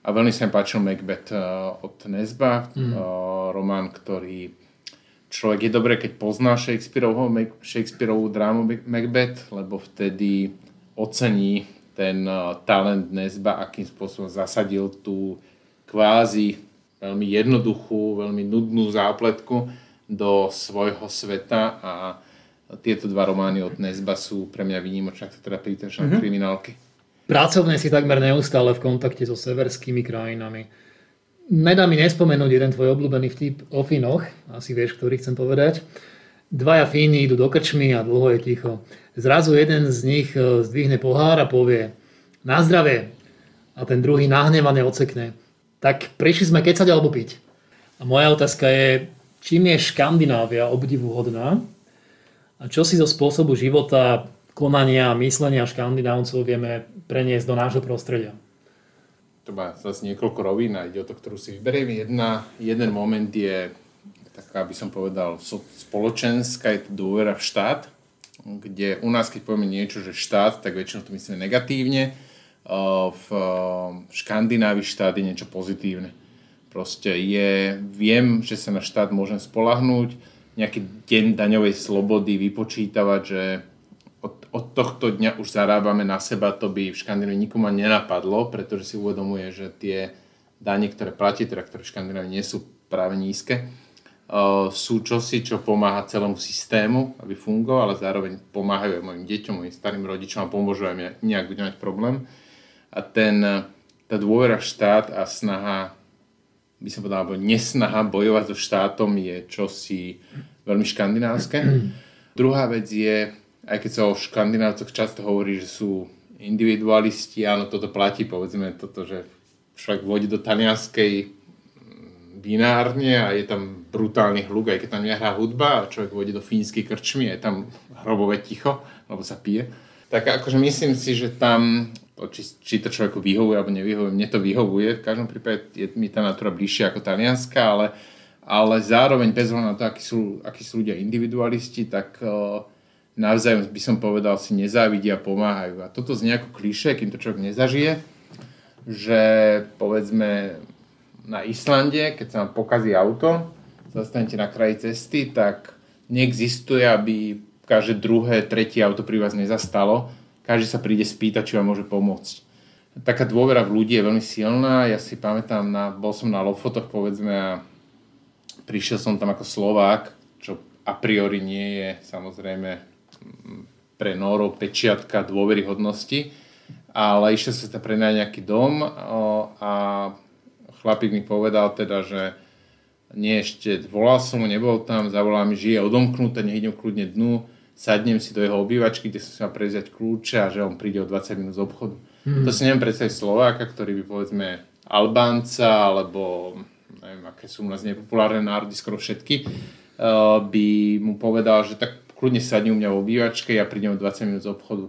A veľmi sa mi páčil Macbeth eh, od Nesba, mm. román, ktorý človek je dobré, keď pozná Shakespeareovho, Shakespeareovú drámu Macbeth, lebo vtedy ocení ten uh, talent Nesba, akým spôsobom zasadil tú kvázi veľmi jednoduchú, veľmi nudnú zápletku do svojho sveta a tieto dva romány od Nesba sú pre mňa výnimočné, ak teda pýtaš mm-hmm. kriminálky. Pracovne si takmer neustále v kontakte so severskými krajinami. Nedá mi nespomenúť jeden tvoj obľúbený vtip o Finoch, asi vieš, ktorý chcem povedať. Dvaja Fíni idú do krčmy a dlho je ticho. Zrazu jeden z nich e, zdvihne pohár a povie na zdravie. A ten druhý nahnevané ocekne. Tak prišli sme kecať alebo piť. A moja otázka je, čím je Škandinávia obdivuhodná a čo si zo spôsobu života, konania a myslenia škandinávcov vieme preniesť do nášho prostredia? to má zase niekoľko rovín a ide o to, ktorú si vyberiem. Jedna, jeden moment je taká, by som povedal, spoločenská, je to dôvera v štát, kde u nás, keď povieme niečo, že štát, tak väčšinou to myslíme negatívne. V Škandinávii štát je niečo pozitívne. Proste je, viem, že sa na štát môžem spolahnúť, nejaký deň daňovej slobody vypočítavať, že od, od tohto dňa už zarábame na seba, to by v Škandinávii nikomu nenapadlo, pretože si uvedomuje, že tie dane, ktoré platí, teda ktoré v Škandinávii nie sú práve nízke, sú čosi, čo pomáha celému systému, aby fungoval, ale zároveň pomáhajú aj mojim deťom, mojim starým rodičom a pomôžu aj nejak budem mať problém. A ten, tá dôvera v štát a snaha, by som povedal, alebo nesnaha bojovať so štátom je čosi veľmi škandinávske. Druhá vec je, aj keď sa o škandinávcoch často hovorí, že sú individualisti, áno, toto platí, povedzme toto, že človek vodí do talianskej binárne a je tam brutálny hluk, aj keď tam nehrá hudba a človek vodí do fínskej krčmy a je tam hrobové ticho, lebo sa pije. Tak akože myslím si, že tam, či, či to človeku vyhovuje alebo nevyhovuje, mne to vyhovuje, v každom prípade je mi tá natúra bližšia ako talianska, ale, ale zároveň bez na to, akí sú, akí sú ľudia individualisti, tak uh, navzájom by som povedal si nezávidia a pomáhajú. A toto z ako kliše, kým to človek nezažije, že povedzme na Islande, keď sa vám pokazí auto, zastanete na kraji cesty, tak neexistuje, aby každé druhé, tretie auto pri vás nezastalo. Každý sa príde spýtať, či vám môže pomôcť. Taká dôvera v ľudí je veľmi silná. Ja si pamätám, na, bol som na Lofotoch, povedzme, a prišiel som tam ako Slovák, čo a priori nie je samozrejme pre Nórov pečiatka dôveryhodnosti, ale išiel sa sa pre nejaký dom a chlapík mi povedal teda, že nie ešte, volal som mu, nebol tam, zavolal mi, že je odomknuté, nech idem kľudne dnu, sadnem si do jeho obývačky, kde som mal preziať kľúče a že on príde o 20 minút z obchodu. Hmm. To si neviem predstaviť Slováka, ktorý by povedzme Albánca, alebo neviem, aké sú u nás nepopulárne národy, skoro všetky, by mu povedal, že tak kľudne sadni u mňa v obývačke, ja prídem o 20 minút z obchodu.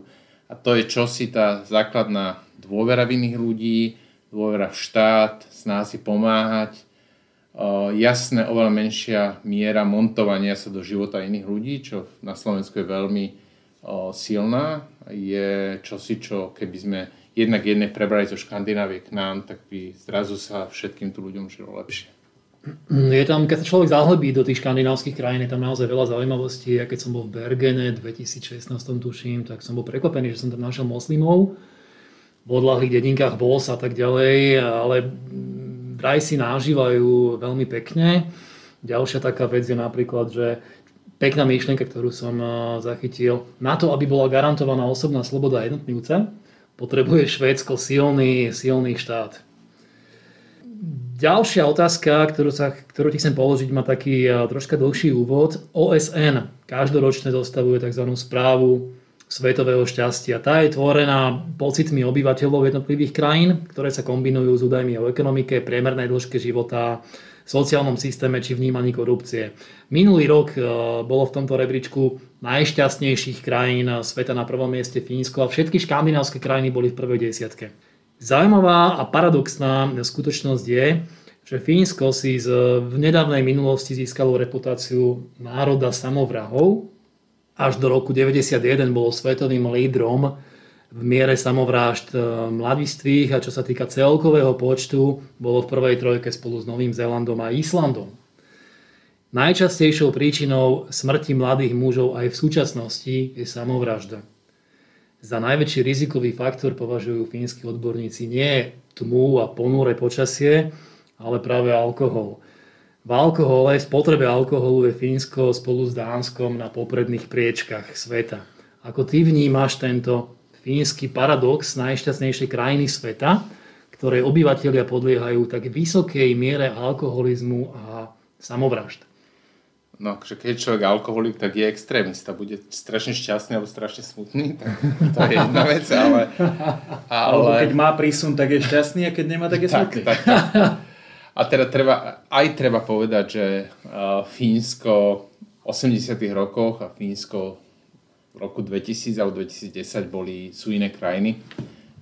A to je čosi tá základná dôvera v iných ľudí, dôvera v štát, sná si pomáhať, jasné, oveľa menšia miera montovania sa do života iných ľudí, čo na Slovensku je veľmi silná. Je čosi, čo keby sme jednak jedné prebrali zo Škandinávie k nám, tak by zrazu sa všetkým tu ľuďom žilo lepšie. Je tam, keď sa človek zahlbí do tých škandinávskych krajín, je tam naozaj veľa zaujímavostí. Ja keď som bol v Bergene 2016 tuším, tak som bol prekvapený, že som tam našiel moslimov v odlahlých dedinkách Bos a tak ďalej, ale vraj si nážívajú veľmi pekne. Ďalšia taká vec je napríklad, že pekná myšlienka, ktorú som zachytil, na to, aby bola garantovaná osobná sloboda jednotlivca, potrebuje Švédsko silný, silný štát Ďalšia otázka, ktorú, sa, ktorú ti chcem položiť, má taký troška dlhší úvod. OSN každoročne zostavuje tzv. správu svetového šťastia. Tá je tvorená pocitmi obyvateľov jednotlivých krajín, ktoré sa kombinujú s údajmi o ekonomike, priemernej dĺžke života, sociálnom systéme či vnímaní korupcie. Minulý rok bolo v tomto rebríčku najšťastnejších krajín sveta na prvom mieste Fínsko a všetky škandinávske krajiny boli v prvej desiatke. Zaujímavá a paradoxná skutočnosť je, že Fínsko si z, v nedávnej minulosti získalo reputáciu národa samovrahov. Až do roku 1991 bolo svetovým lídrom v miere samovrážd e, mladistvých a čo sa týka celkového počtu, bolo v prvej trojke spolu s Novým Zélandom a Islandom. Najčastejšou príčinou smrti mladých mužov aj v súčasnosti je samovražda. Za najväčší rizikový faktor považujú fínsky odborníci nie tmu a ponúre počasie, ale práve alkohol. V alkohole, spotrebe alkoholu je Fínsko spolu s Dánskom na popredných priečkach sveta. Ako ty vnímaš tento fínsky paradox najšťastnejšej krajiny sveta, ktorej obyvateľia podliehajú tak vysokej miere alkoholizmu a samovražd. No, že keď je človek alkoholik, tak je extrémista. Bude strašne šťastný alebo strašne smutný, tak to je jedna vec, ale... <laughs> ale... Alebo keď má prísun, tak je šťastný a keď nemá, tak je smutný. Tak, tak, tak. A teda treba, aj treba povedať, že uh, Fínsko v 80 rokoch a Fínsko v roku 2000 alebo 2010 boli, sú iné krajiny.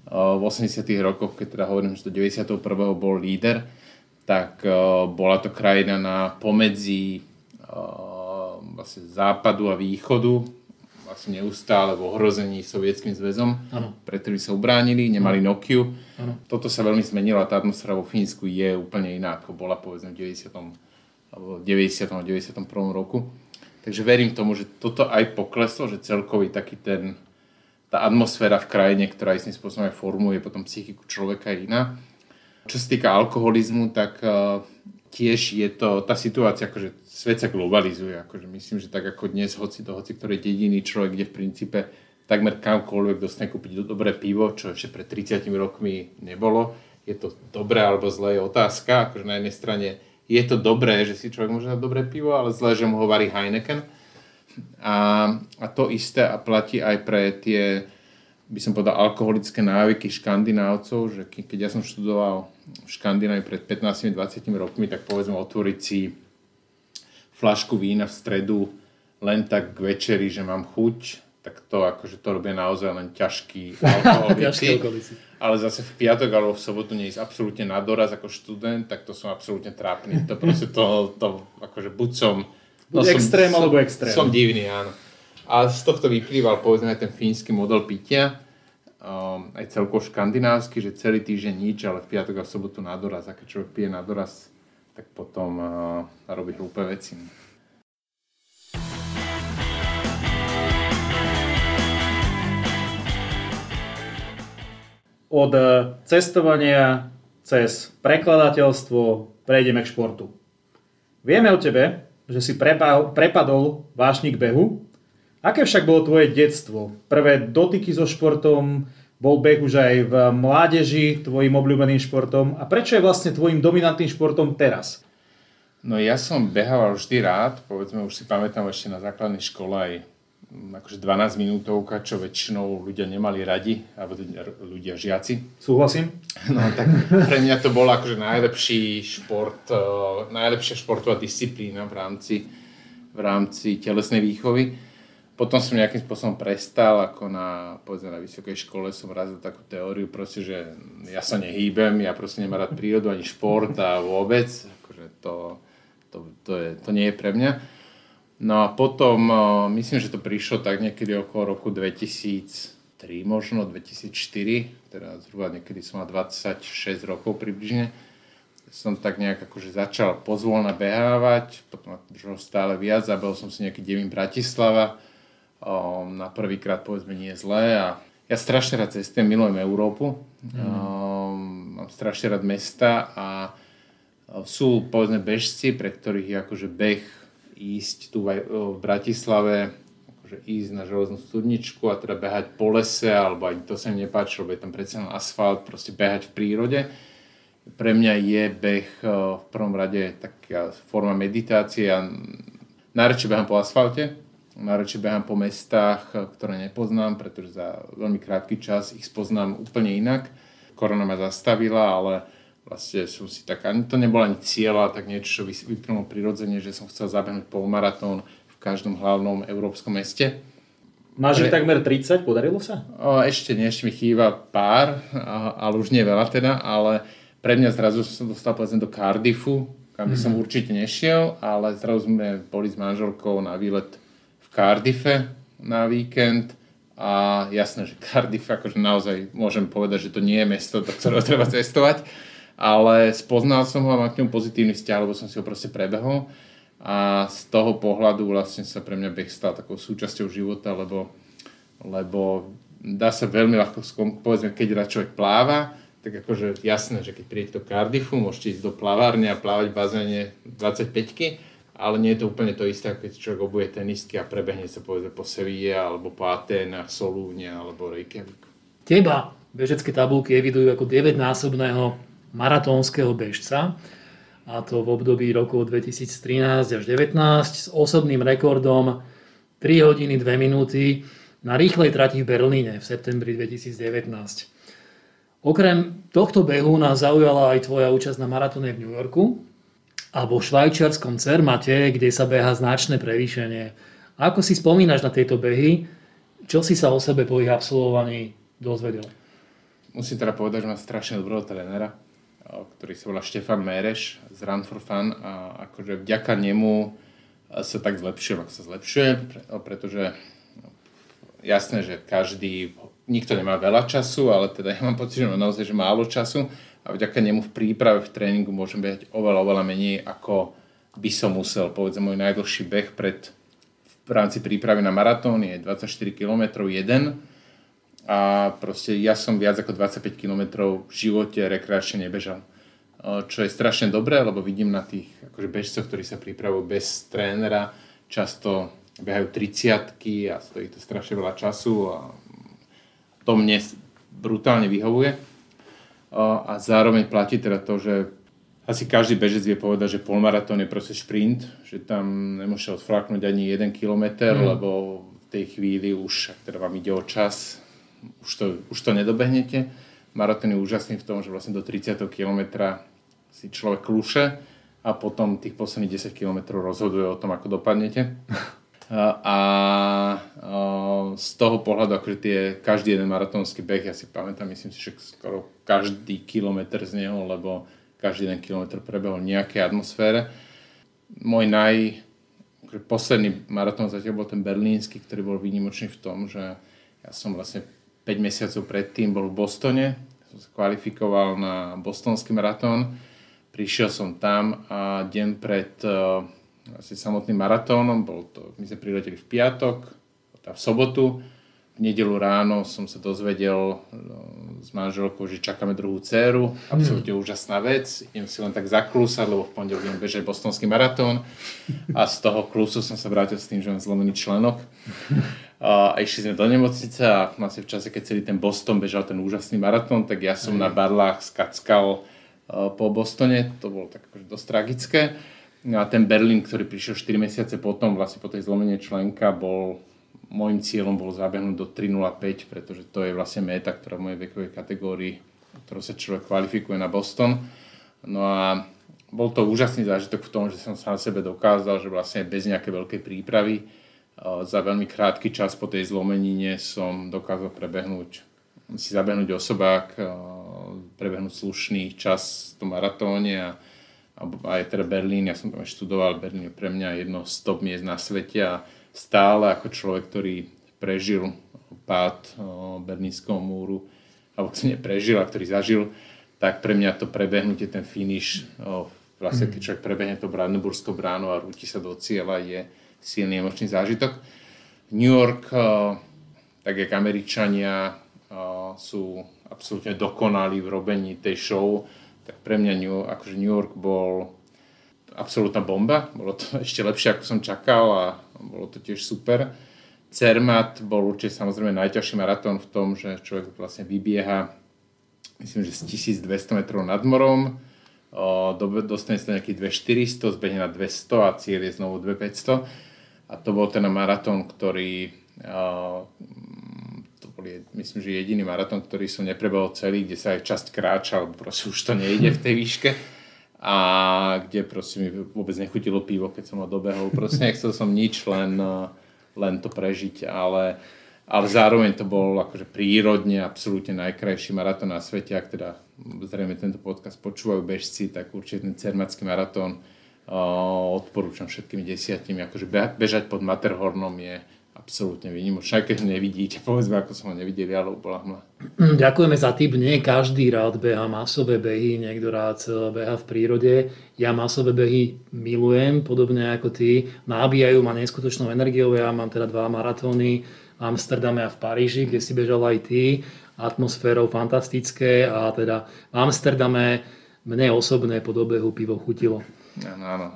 Uh, v 80 rokoch, keď teda hovorím, že do 91. bol líder, tak uh, bola to krajina na pomedzi vlastne západu a východu, vlastne neustále v ohrození sovietským zväzom, ano. pre ktorý sa ubránili, nemali ano. Nokiu. Ano. Toto sa veľmi zmenilo a tá atmosféra vo Fínsku je úplne iná, ako bola povedzme v 90. alebo 90. a 91. roku. Takže verím tomu, že toto aj pokleslo, že celkový taký ten, tá atmosféra v krajine, ktorá istým spôsobom aj formuje potom psychiku človeka je iná. Čo sa týka alkoholizmu, tak tiež je to tá situácia, akože svet sa globalizuje. Akože myslím, že tak ako dnes, hoci do hoci ktorej dediny človek, kde v princípe takmer kamkoľvek dostane kúpiť dobré pivo, čo ešte pred 30 rokmi nebolo. Je to dobré alebo zlé je otázka. Akože na jednej strane je to dobré, že si človek môže dať dobré pivo, ale zlé, že mu ho varí Heineken. A, a to isté a platí aj pre tie, by som povedal, alkoholické návyky škandinávcov, že keď ja som študoval v Škandinávii pred 15-20 rokmi, tak povedzme otvoriť si flašku vína v stredu len tak k večeri, že mám chuť, tak to akože to robia naozaj len ťažký <laughs> alkoholici. ale zase v piatok alebo v sobotu neísť absolútne na doraz ako študent, tak to som absolútne trápny. To proste to, to akože buď som... No buď som, extrém alebo extrém. Som divný, áno. A z tohto vyplýval povedzme ten fínsky model pitia, aj celkovo škandinávsky, že celý týždeň nič, ale v piatok a v sobotu na doraz. A keď človek pije na doraz tak potom uh, robí hlúpe veci. Od eh, cestovania cez prekladateľstvo prejdeme k športu. Vieme o tebe, že si prepadol vášnik behu. Aké však bolo tvoje detstvo? Prvé dotyky so športom, bol beh už aj v mládeži tvojim obľúbeným športom a prečo je vlastne tvojim dominantným športom teraz? No ja som behával vždy rád, povedzme už si pamätám ešte na základnej škole aj mm, akože 12 minútovka, čo väčšinou ľudia nemali radi, alebo teda ľudia žiaci. Súhlasím. <laughs> No tak pre mňa to bol akože najlepší šport, uh, najlepšia športová disciplína v rámci, v rámci telesnej výchovy. Potom som nejakým spôsobom prestal, ako na, povedzme, na vysokej škole som razil takú teóriu, proste, že ja sa nehýbem, ja proste nemám rád prírodu ani šport a vôbec, akože to, to, to, je, to nie je pre mňa. No a potom, myslím, že to prišlo tak niekedy okolo roku 2003, možno 2004, teda zhruba niekedy som mal 26 rokov približne, som tak nejak akože začal pozvolna behávať, potom stále viac, zabel som si nejaký devín Bratislava, um, na prvýkrát povedzme nie zlé a ja strašne rád cestujem, milujem Európu, mm. um, mám strašne rád mesta a sú povedzme bežci, pre ktorých je akože beh ísť tu v Bratislave, akože ísť na železnú studničku a teda behať po lese, alebo aj to sa mi nepáči, lebo je tam predsa asfalt, proste behať v prírode. Pre mňa je beh v prvom rade taká forma meditácie. Ja najradšej behám po asfalte, najradšej behám po mestách, ktoré nepoznám, pretože za veľmi krátky čas ich spoznám úplne inak. Korona ma zastavila, ale vlastne som si tak, ani to nebolo ani cieľa, tak niečo, čo vypnulo prirodzene, že som chcel zabehnúť polmaratón v každom hlavnom európskom meste. Máš Pre... takmer 30, podarilo sa? O, ešte nie, ešte mi chýba pár, ale už nie veľa teda, ale pre mňa zrazu som dostal povedzme do Cardiffu, kam by som mm. určite nešiel, ale zrazu sme boli s manželkou na výlet Cardiffe na víkend a jasné, že Cardiff akože naozaj môžem povedať, že to nie je mesto, do ktorého <laughs> treba cestovať, ale spoznal som ho a mám k ňom pozitívny vzťah, lebo som si ho proste prebehol. A z toho pohľadu vlastne sa pre mňa beh stal takou súčasťou života, lebo, lebo dá sa veľmi ľahko, povedzme, keď rád človek pláva, tak akože jasné, že keď prídete do Cardiffu, môžete ísť do plavárne a plávať v bazéne 25 ale nie je to úplne to isté, keď človek obuje tenistky a prebehne sa povedzme po Seville alebo po Atenách, Solúne alebo Reykjavík. Teba bežecké tabulky evidujú ako 9-násobného maratónskeho bežca a to v období rokov 2013 až 2019 s osobným rekordom 3 hodiny 2 minúty na rýchlej trati v Berlíne v septembri 2019. Okrem tohto behu nás zaujala aj tvoja účasť na maratóne v New Yorku a vo švajčiarskom Cermate, kde sa beha značné prevýšenie. Ako si spomínaš na tieto behy? Čo si sa o sebe po ich absolvovaní dozvedel? Musím teda povedať, že mám strašne dobrého trénera, ktorý sa volá Štefan Méreš z Run for Fun a akože vďaka nemu sa tak zlepšujem, ako sa zlepšuje, pretože no, jasné, že každý, nikto nemá veľa času, ale teda <laughs> ja mám pocit, že mám naozaj že málo času a vďaka nemu v príprave, v tréningu môžem behať oveľa, oveľa menej, ako by som musel. Povedzme, môj najdlhší beh pred, v rámci prípravy na maratón je 24 km jeden a proste ja som viac ako 25 km v živote rekreačne nebežal. Čo je strašne dobré, lebo vidím na tých akože bežcoch, ktorí sa pripravujú bez trénera, často behajú 30 a stojí to strašne veľa času a to mne brutálne vyhovuje. A zároveň platí teda to, že asi každý bežec vie povedať, že polmaratón je proste šprint, že tam nemôžete odflaknúť ani 1 km, mm. lebo v tej chvíli už, ak teda vám ide o čas, už to, už to nedobehnete. Maratón je úžasný v tom, že vlastne do 30. kilometra si človek kluše a potom tých posledných 10 km rozhoduje o tom, ako dopadnete. <laughs> A, z toho pohľadu, akože tie, každý jeden maratónsky beh, ja si pamätám, myslím si, že skoro každý kilometr z neho, lebo každý jeden kilometr prebehol v nejakej atmosfére. Môj naj, akože posledný maratón zatiaľ bol ten berlínsky, ktorý bol výnimočný v tom, že ja som vlastne 5 mesiacov predtým bol v Bostone, som sa kvalifikoval na bostonský maratón, prišiel som tam a deň pred uh, asi samotným maratónom, bol to, my sme prileteli v piatok, v sobotu, v nedelu ráno som sa dozvedel no, s manželkou, že čakáme druhú dceru. Absolutne mm. úžasná vec. Idem si len tak zaklúsať, lebo v pondelok idem bežať bostonský maratón. A z toho klúsu som sa vrátil s tým, že mám zlomený členok. A išli sme do nemocnice a vlastne v čase, keď celý ten Boston bežal ten úžasný maratón, tak ja som mm. na barlách skackal po Bostone. To bolo tak akože dosť tragické. No a ten Berlín, ktorý prišiel 4 mesiace potom, vlastne po tej zlomenie členka, bol môjim cieľom bolo zabehnúť do 3.05, pretože to je vlastne meta, ktorá v mojej vekovej kategórii, ktorou sa človek kvalifikuje na Boston. No a bol to úžasný zážitok v tom, že som sám sebe dokázal, že vlastne bez nejakej veľkej prípravy za veľmi krátky čas po tej zlomenine som dokázal prebehnúť, si zabehnúť osobák, prebehnúť slušný čas v tom maratóne a, aj teda Berlín, ja som tam študoval, Berlín je pre mňa jedno z top miest na svete a stále ako človek, ktorý prežil pád Berlínskeho múru, alebo ktorý neprežil a ktorý zažil, tak pre mňa to prebehnutie, ten finish, vlastne keď človek prebehne to Brandenburskou bránu a rúti sa do cieľa, je silný emočný zážitok. New York, tak jak Američania sú absolútne dokonalí v robení tej show, tak pre mňa New, akože New York bol absolútna bomba. Bolo to <laughs> ešte lepšie, ako som čakal a bolo to tiež super. Cermat bol určite samozrejme najťažší maratón v tom, že človek vlastne vybieha myslím, že z 1200 metrov nad morom, dostane sa nejakých 2400, zbehne na 200 a cieľ je znovu 2500. A to bol ten maratón, ktorý to bol, myslím, že jediný maratón, ktorý som neprebehol celý, kde sa aj časť kráča, alebo proste už to nejde v tej výške a kde proste mi vôbec nechutilo pivo, keď som ho dobehol. Proste nechcel som nič, len, len to prežiť, ale, ale zároveň to bol akože prírodne absolútne najkrajší maratón na svete. Ak teda zrejme tento podcast počúvajú bežci, tak určite ten Cermacký maratón odporúčam všetkými desiatimi. Akože bežať pod Matterhornom je absolútne výnimočné, aj keď ho nevidíte, <laughs> povedzme, ako som ho nevidel ja, lebo bola hmla. Mm, ďakujeme za tip. Nie každý rád beha masové behy, niekto rád beha v prírode. Ja masové behy milujem, podobne ako ty. Nábijajú ma neskutočnou energiou. Ja mám teda dva maratóny v Amsterdame a v Paríži, kde si bežal aj ty. Atmosférou fantastické a teda v Amsterdame mne osobné po dobehu pivo chutilo. Áno, áno.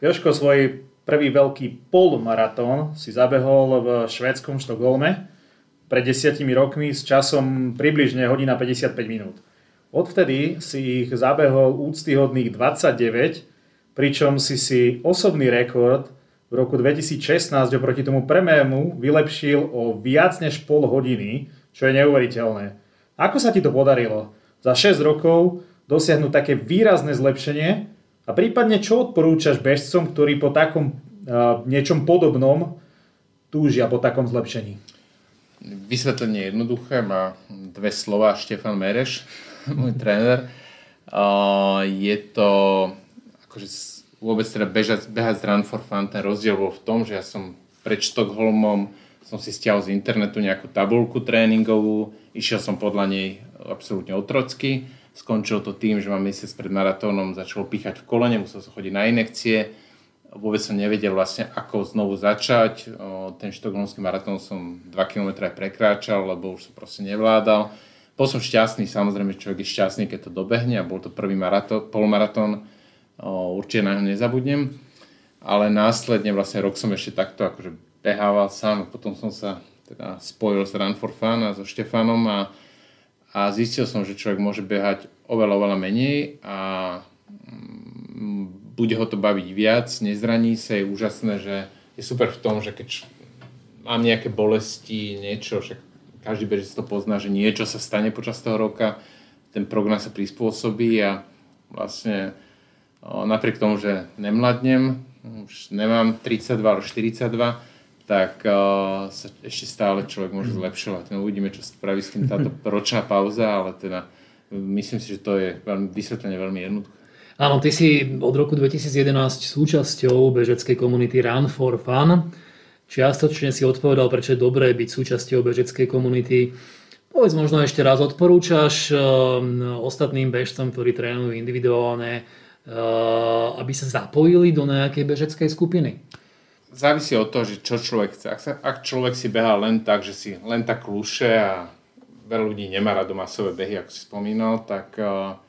Joško, svoj Prvý veľký polmaratón si zabehol v švédskom Štokholme. pred desiatimi rokmi s časom približne hodina 55 minút. Odvtedy si ich zabehol úctyhodných 29, pričom si si osobný rekord v roku 2016 oproti tomu premému vylepšil o viac než pol hodiny, čo je neuveriteľné. Ako sa ti to podarilo? Za 6 rokov dosiahnuť také výrazné zlepšenie a prípadne čo odporúčaš bežcom, ktorí po takom uh, niečom podobnom túžia po takom zlepšení? Vysvetlenie jednoduché, má dve slova Štefan Mereš <laughs> môj tréner. Uh, je to akože vôbec teda bežať, behať z Run for Fun, ten rozdiel bol v tom, že ja som pred Štokholmom som si stiahol z internetu nejakú tabulku tréningovú, išiel som podľa nej absolútne otrocky, skončilo to tým, že ma mesiac pred maratónom začalo píchať v kolene, musel som chodiť na inekcie, vôbec som nevedel vlastne ako znovu začať, ten štokholmský maratón som 2 km aj prekráčal, lebo už som proste nevládal. Bol som šťastný, samozrejme človek je šťastný, keď to dobehne a bol to prvý maratón, polmaratón, určite na ňo nezabudnem. Ale následne vlastne rok som ešte takto akože behával sám, potom som sa teda spojil s Run for Fun a so Štefanom a, a zistil som, že človek môže behať oveľa, oveľa menej a mm, bude ho to baviť viac, nezraní sa, je úžasné, že je super v tom, že keď mám nejaké bolesti, niečo, však každý bežec to pozná, že niečo sa stane počas toho roka, ten program sa prispôsobí a vlastne napriek tomu, že nemladnem, už nemám 32 alebo 42, tak uh, sa ešte stále človek môže zlepšovať. No uvidíme, čo spraví s tým táto <laughs> ročná pauza, ale teda myslím si, že to je veľmi, vysvetlenie veľmi jednoduché. Áno, ty si od roku 2011 súčasťou bežeckej komunity Run for Fun. Čiastočne si odpovedal, prečo je dobré byť súčasťou bežeckej komunity. Povedz možno ešte raz, odporúčaš uh, ostatným bežcom, ktorí trénujú individuálne, uh, aby sa zapojili do nejakej bežeckej skupiny? Závisí od toho, že čo človek chce. Ak, sa, ak človek si behá len tak, že si len tak kľúše a veľa ľudí nemá rado masové behy, ako si spomínal, tak uh,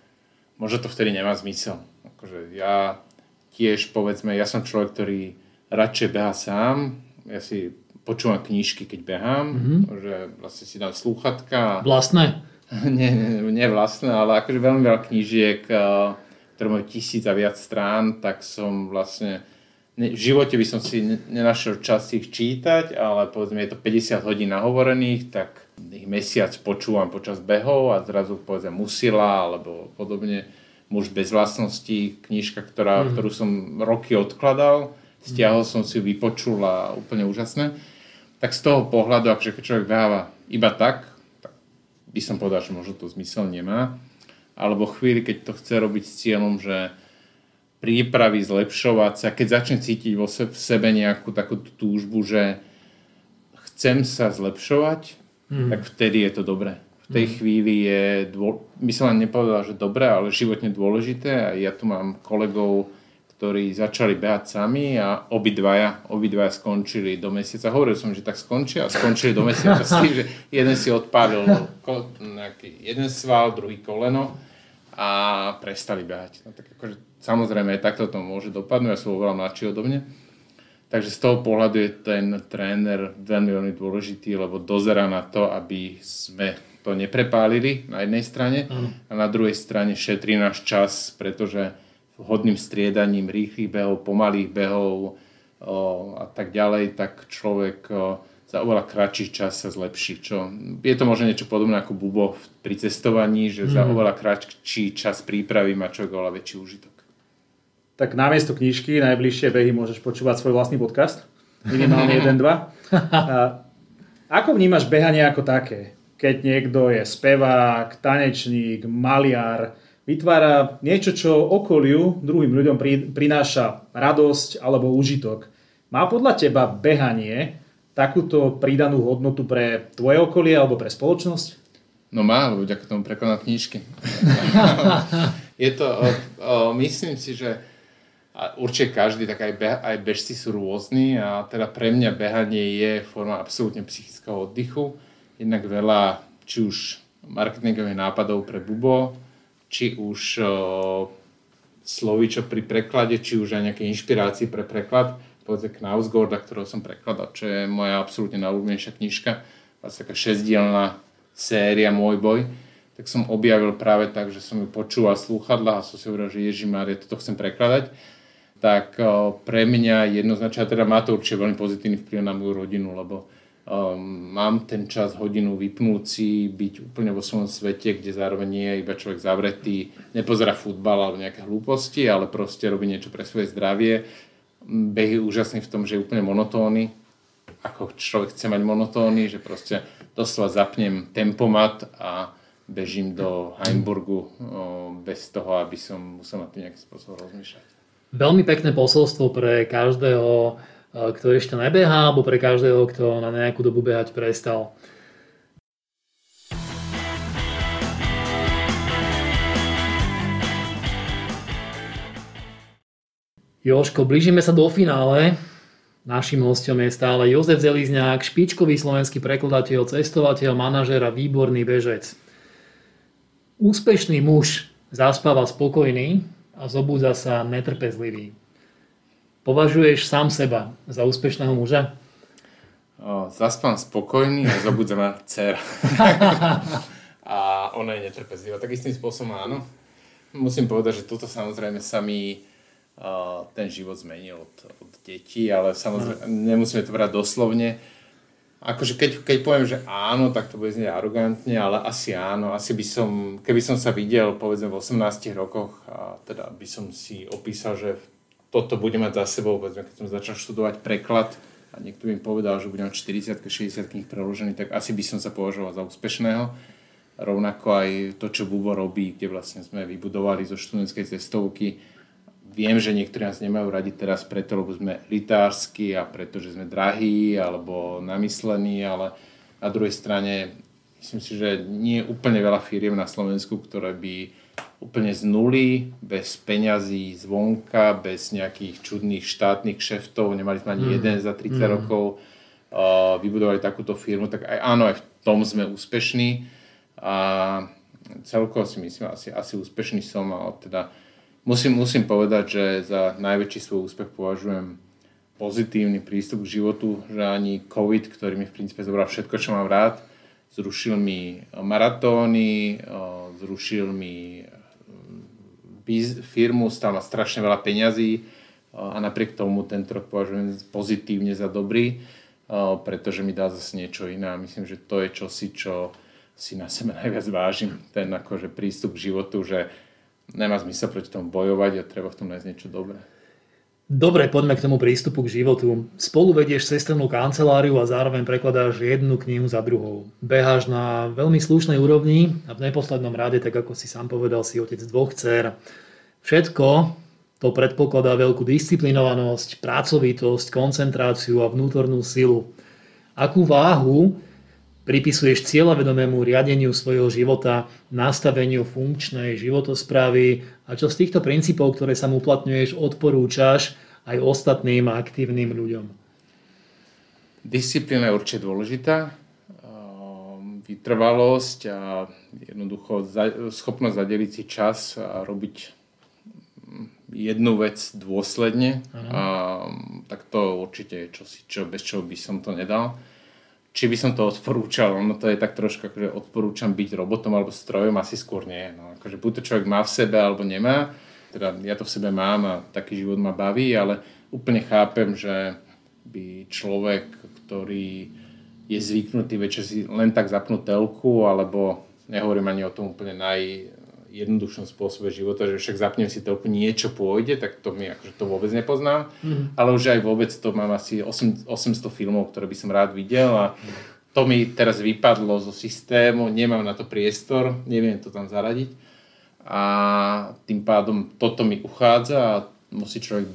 možno to vtedy nemá zmysel. Akože ja tiež, povedzme, ja som človek, ktorý radšej beha sám, ja si počúvam knížky, keď behám, mm-hmm. že vlastne si dám slúchatka. Vlastné? <laughs> nie, nie, nie vlastné, ale akože veľmi veľa knížiek, ktoré majú tisíc a viac strán, tak som vlastne v živote by som si nenašiel čas ich čítať, ale povedzme je to 50 hodín nahovorených, tak ich mesiac počúvam počas behov a zrazu povedzme Musila alebo podobne Muž bez vlastností, knižka, ktorá, mm. ktorú som roky odkladal stiahol som si ju, vypočul a úplne úžasné. Tak z toho pohľadu, akože keď človek beháva iba tak, tak by som povedal, že možno to zmysel nemá. Alebo chvíli, keď to chce robiť s cieľom, že prípravy, zlepšovať sa, keď začne cítiť vo sebe, v sebe nejakú takú túžbu, že chcem sa zlepšovať, mm. tak vtedy je to dobré. V tej mm. chvíli je, dô... by som len nepovedal, že dobré, ale životne dôležité a ja tu mám kolegov, ktorí začali behať sami a obidvaja, obidvaja skončili do mesiaca. Hovoril som, že tak skončia a skončili do mesiaca s tým, že jeden si odpálil nejaký, jeden sval, druhý koleno a prestali behať. No, tak akože, samozrejme, aj takto to môže dopadnúť, ja som oveľa mladší odo mňa. Takže z toho pohľadu je ten tréner veľmi, veľmi dôležitý, lebo dozera na to, aby sme to neprepálili na jednej strane a na druhej strane šetrí náš čas, pretože vhodným striedaním rýchlych behov, pomalých behov o, a tak ďalej, tak človek o, za oveľa kratší čas sa zlepší. Čo, je to možno niečo podobné ako bubo pri cestovaní, že mm. za mhm. oveľa kratší čas prípravy má človek oveľa väčší užitok. Tak namiesto knižky najbližšie behy môžeš počúvať svoj vlastný podcast. Minimálne 1-2. Ako vnímaš behanie ako také? Keď niekto je spevák, tanečník, maliar, vytvára niečo, čo okoliu druhým ľuďom prináša radosť alebo užitok. Má podľa teba behanie takúto pridanú hodnotu pre tvoje okolie alebo pre spoločnosť? No má, lebo vďaka tomu prekladám knižky. <laughs> je to, o, o, myslím si, že určite každý, tak aj, beha, aj bežci sú rôzni a teda pre mňa behanie je forma absolútne psychického oddychu. Jednak veľa, či už marketingových nápadov pre Bubo, či už uh, slovíčo pri preklade, či už aj nejaké inšpirácie pre preklad, povedzme Knausgorda, ktorého som prekladal, čo je moja absolútne najľúbenejšia knižka. asi taká šesdielná séria Môj boj, tak som objavil práve tak, že som ju počúval slúchadla a som si hovoril, že Ježimária, toto chcem prekladať. Tak pre mňa jednoznačne, teda má to určite veľmi pozitívny vplyv na moju rodinu, lebo um, mám ten čas hodinu vypnúci, byť úplne vo svojom svete, kde zároveň nie je iba človek zavretý, nepozerá futbal alebo nejaké hlúposti, ale proste robí niečo pre svoje zdravie. Beh je úžasný v tom, že je úplne monotónny, ako človek chce mať monotónny, že proste doslova zapnem tempomat a bežím do Heimburgu bez toho, aby som musel na tým nejakým spôsobom rozmýšľať. Veľmi pekné posolstvo pre každého, kto ešte nebeha, alebo pre každého, kto na nejakú dobu behať prestal. Joško, blížime sa do finále. Našim hostom je stále Jozef Zelizňák, špičkový slovenský prekladateľ, cestovateľ, manažer a výborný bežec. Úspešný muž zaspáva spokojný a zobúdza sa netrpezlivý. Považuješ sám seba za úspešného muža? O, zaspám spokojný a zobudza <laughs> ma dcera. a ona je netrpezlivá. Tak istým spôsobom áno. Musím povedať, že toto samozrejme sa mi uh, ten život zmenil od, od detí, ale samozrejme nemusíme to brať doslovne akože keď, keď poviem, že áno, tak to bude znieť arogantne, ale asi áno. Asi by som, keby som sa videl povedzme v 18 rokoch a teda by som si opísal, že toto bude mať za sebou, povedzme, keď som začal študovať preklad a niekto mi povedal, že budem mať 40 60 kníh preložený, tak asi by som sa považoval za úspešného. Rovnako aj to, čo Bubo robí, kde vlastne sme vybudovali zo študentskej cestovky Viem, že niektorí nás nemajú radi teraz preto, lebo sme litársky a preto, že sme drahí alebo namyslení, ale na druhej strane myslím si, že nie je úplne veľa firiem na Slovensku, ktoré by úplne z nuly, bez peňazí zvonka, bez nejakých čudných štátnych šeftov, nemali sme ani mm. jeden za 30 mm. rokov, uh, vybudovali takúto firmu, tak aj áno, aj v tom sme úspešní a celkovo si myslím, asi, asi úspešný som a teda musím, musím povedať, že za najväčší svoj úspech považujem pozitívny prístup k životu, že ani COVID, ktorý mi v princípe zobral všetko, čo mám rád, zrušil mi maratóny, zrušil mi firmu, stal ma strašne veľa peňazí a napriek tomu tento rok považujem pozitívne za dobrý, pretože mi dá zase niečo iné. A myslím, že to je čosi, čo si na sebe <laughs> najviac vážim, ten akože prístup k životu, že nemá zmysel proti tomu bojovať a treba v tom nájsť niečo dobré. Dobre, poďme k tomu prístupu k životu. Spolu vedieš cestovnú kanceláriu a zároveň prekladáš jednu knihu za druhou. Beháš na veľmi slušnej úrovni a v neposlednom rade, tak ako si sám povedal, si otec dvoch dcer. Všetko to predpokladá veľkú disciplinovanosť, pracovitosť, koncentráciu a vnútornú silu. Akú váhu pripisuješ cieľavedomému riadeniu svojho života, nastaveniu funkčnej životosprávy a čo z týchto princípov, ktoré sa mu uplatňuješ, odporúčaš aj ostatným aktívnym ľuďom? Disciplína je určite dôležitá. Ehm, vytrvalosť a jednoducho schopnosť zadeliť si čas a robiť jednu vec dôsledne. A, tak to určite je čosi, čo, bez čoho by som to nedal či by som to odporúčal, no to je tak trošku, akože odporúčam byť robotom alebo strojom, asi skôr nie. No, akože buď to človek má v sebe alebo nemá, teda ja to v sebe mám a taký život ma baví, ale úplne chápem, že by človek, ktorý je zvyknutý večer si len tak zapnúť telku, alebo nehovorím ani o tom úplne naj, jednoduchšom spôsobe života, že však zapnem si to úplne niečo pôjde, tak to mi akože to vôbec nepoznám. Mm. Ale už aj vôbec to mám asi 8, 800 filmov, ktoré by som rád videl a to mi teraz vypadlo zo systému, nemám na to priestor, neviem to tam zaradiť a tým pádom toto mi uchádza a musí človek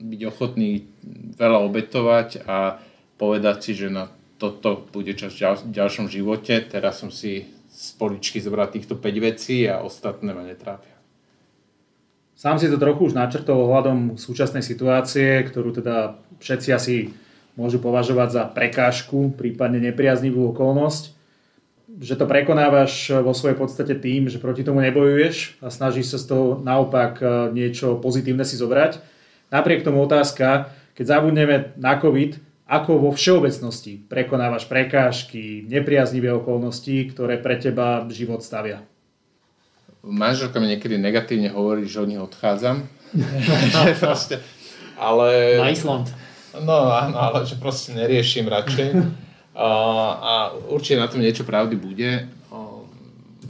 byť ochotný veľa obetovať a povedať si, že na toto bude čas v ďalšom živote. Teraz som si z poličky zobrať týchto 5 vecí a ostatné ma netrápia. Sám si to trochu už načrtol ohľadom súčasnej situácie, ktorú teda všetci asi môžu považovať za prekážku, prípadne nepriaznivú okolnosť. Že to prekonávaš vo svojej podstate tým, že proti tomu nebojuješ a snažíš sa z toho naopak e, niečo pozitívne si zobrať. Napriek tomu otázka, keď zabudneme na COVID, Ako vo všeobecnosti prekonávaš prekážky, nepriaznivé okolnosti, ktoré pre teba život stavia? Manželka mi niekedy negatívne hovorí, že od nich odchádzam. <laughs> <laughs> proste, ale... Na Island. No áno, ale že proste neriešim radšej. A, a určite na tom niečo pravdy bude.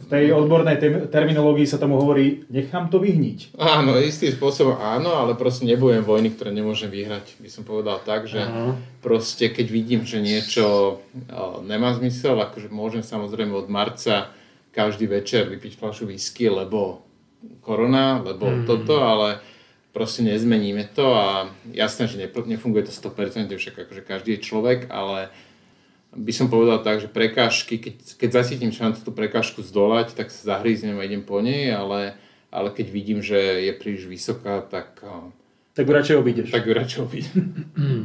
V tej odbornej te- terminológii sa tomu hovorí, nechám to vyhniť. Áno, istým spôsobom áno, ale proste nebujem vojny, ktoré nemôžem vyhrať. By som povedal tak, že Aha. proste keď vidím, že niečo nemá zmysel, akože môžem samozrejme od marca každý večer vypiť fľašu whisky, lebo korona, lebo mm. toto, ale proste nezmeníme to a jasné, že nefunguje to 100%, však akože každý je človek, ale by som povedal tak, že prekážky, keď, keď zasítim šancu tú prekážku zdolať, tak sa zahríznem a idem po nej, ale, ale keď vidím, že je príliš vysoká, tak... Tak ju radšej obídeš. Tak ju radšej obídem.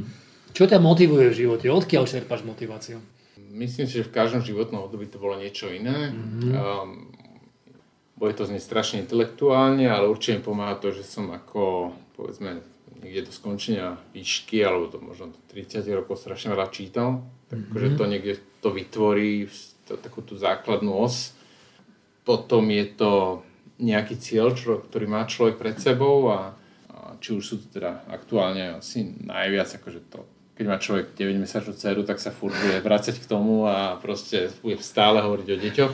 <laughs> Čo ťa motivuje v živote? Odkiaľ čerpáš motiváciu? Myslím si, že v každom životnom období to bolo niečo iné. Mm-hmm. Um, bude to znieť strašne intelektuálne, ale určite mi pomáha to, že som ako, povedzme, niekde do skončenia výšky, alebo to možno 30 rokov strašne veľa čítal Takže mm-hmm. to niekde to vytvorí to, takú tú základnú os. Potom je to nejaký cieľ, čo, ktorý má človek pred sebou a, a či už sú to teda aktuálne asi najviac akože to keď má človek 9 mesačnú dceru, tak sa furt bude vrácať k tomu a proste bude stále hovoriť o deťoch.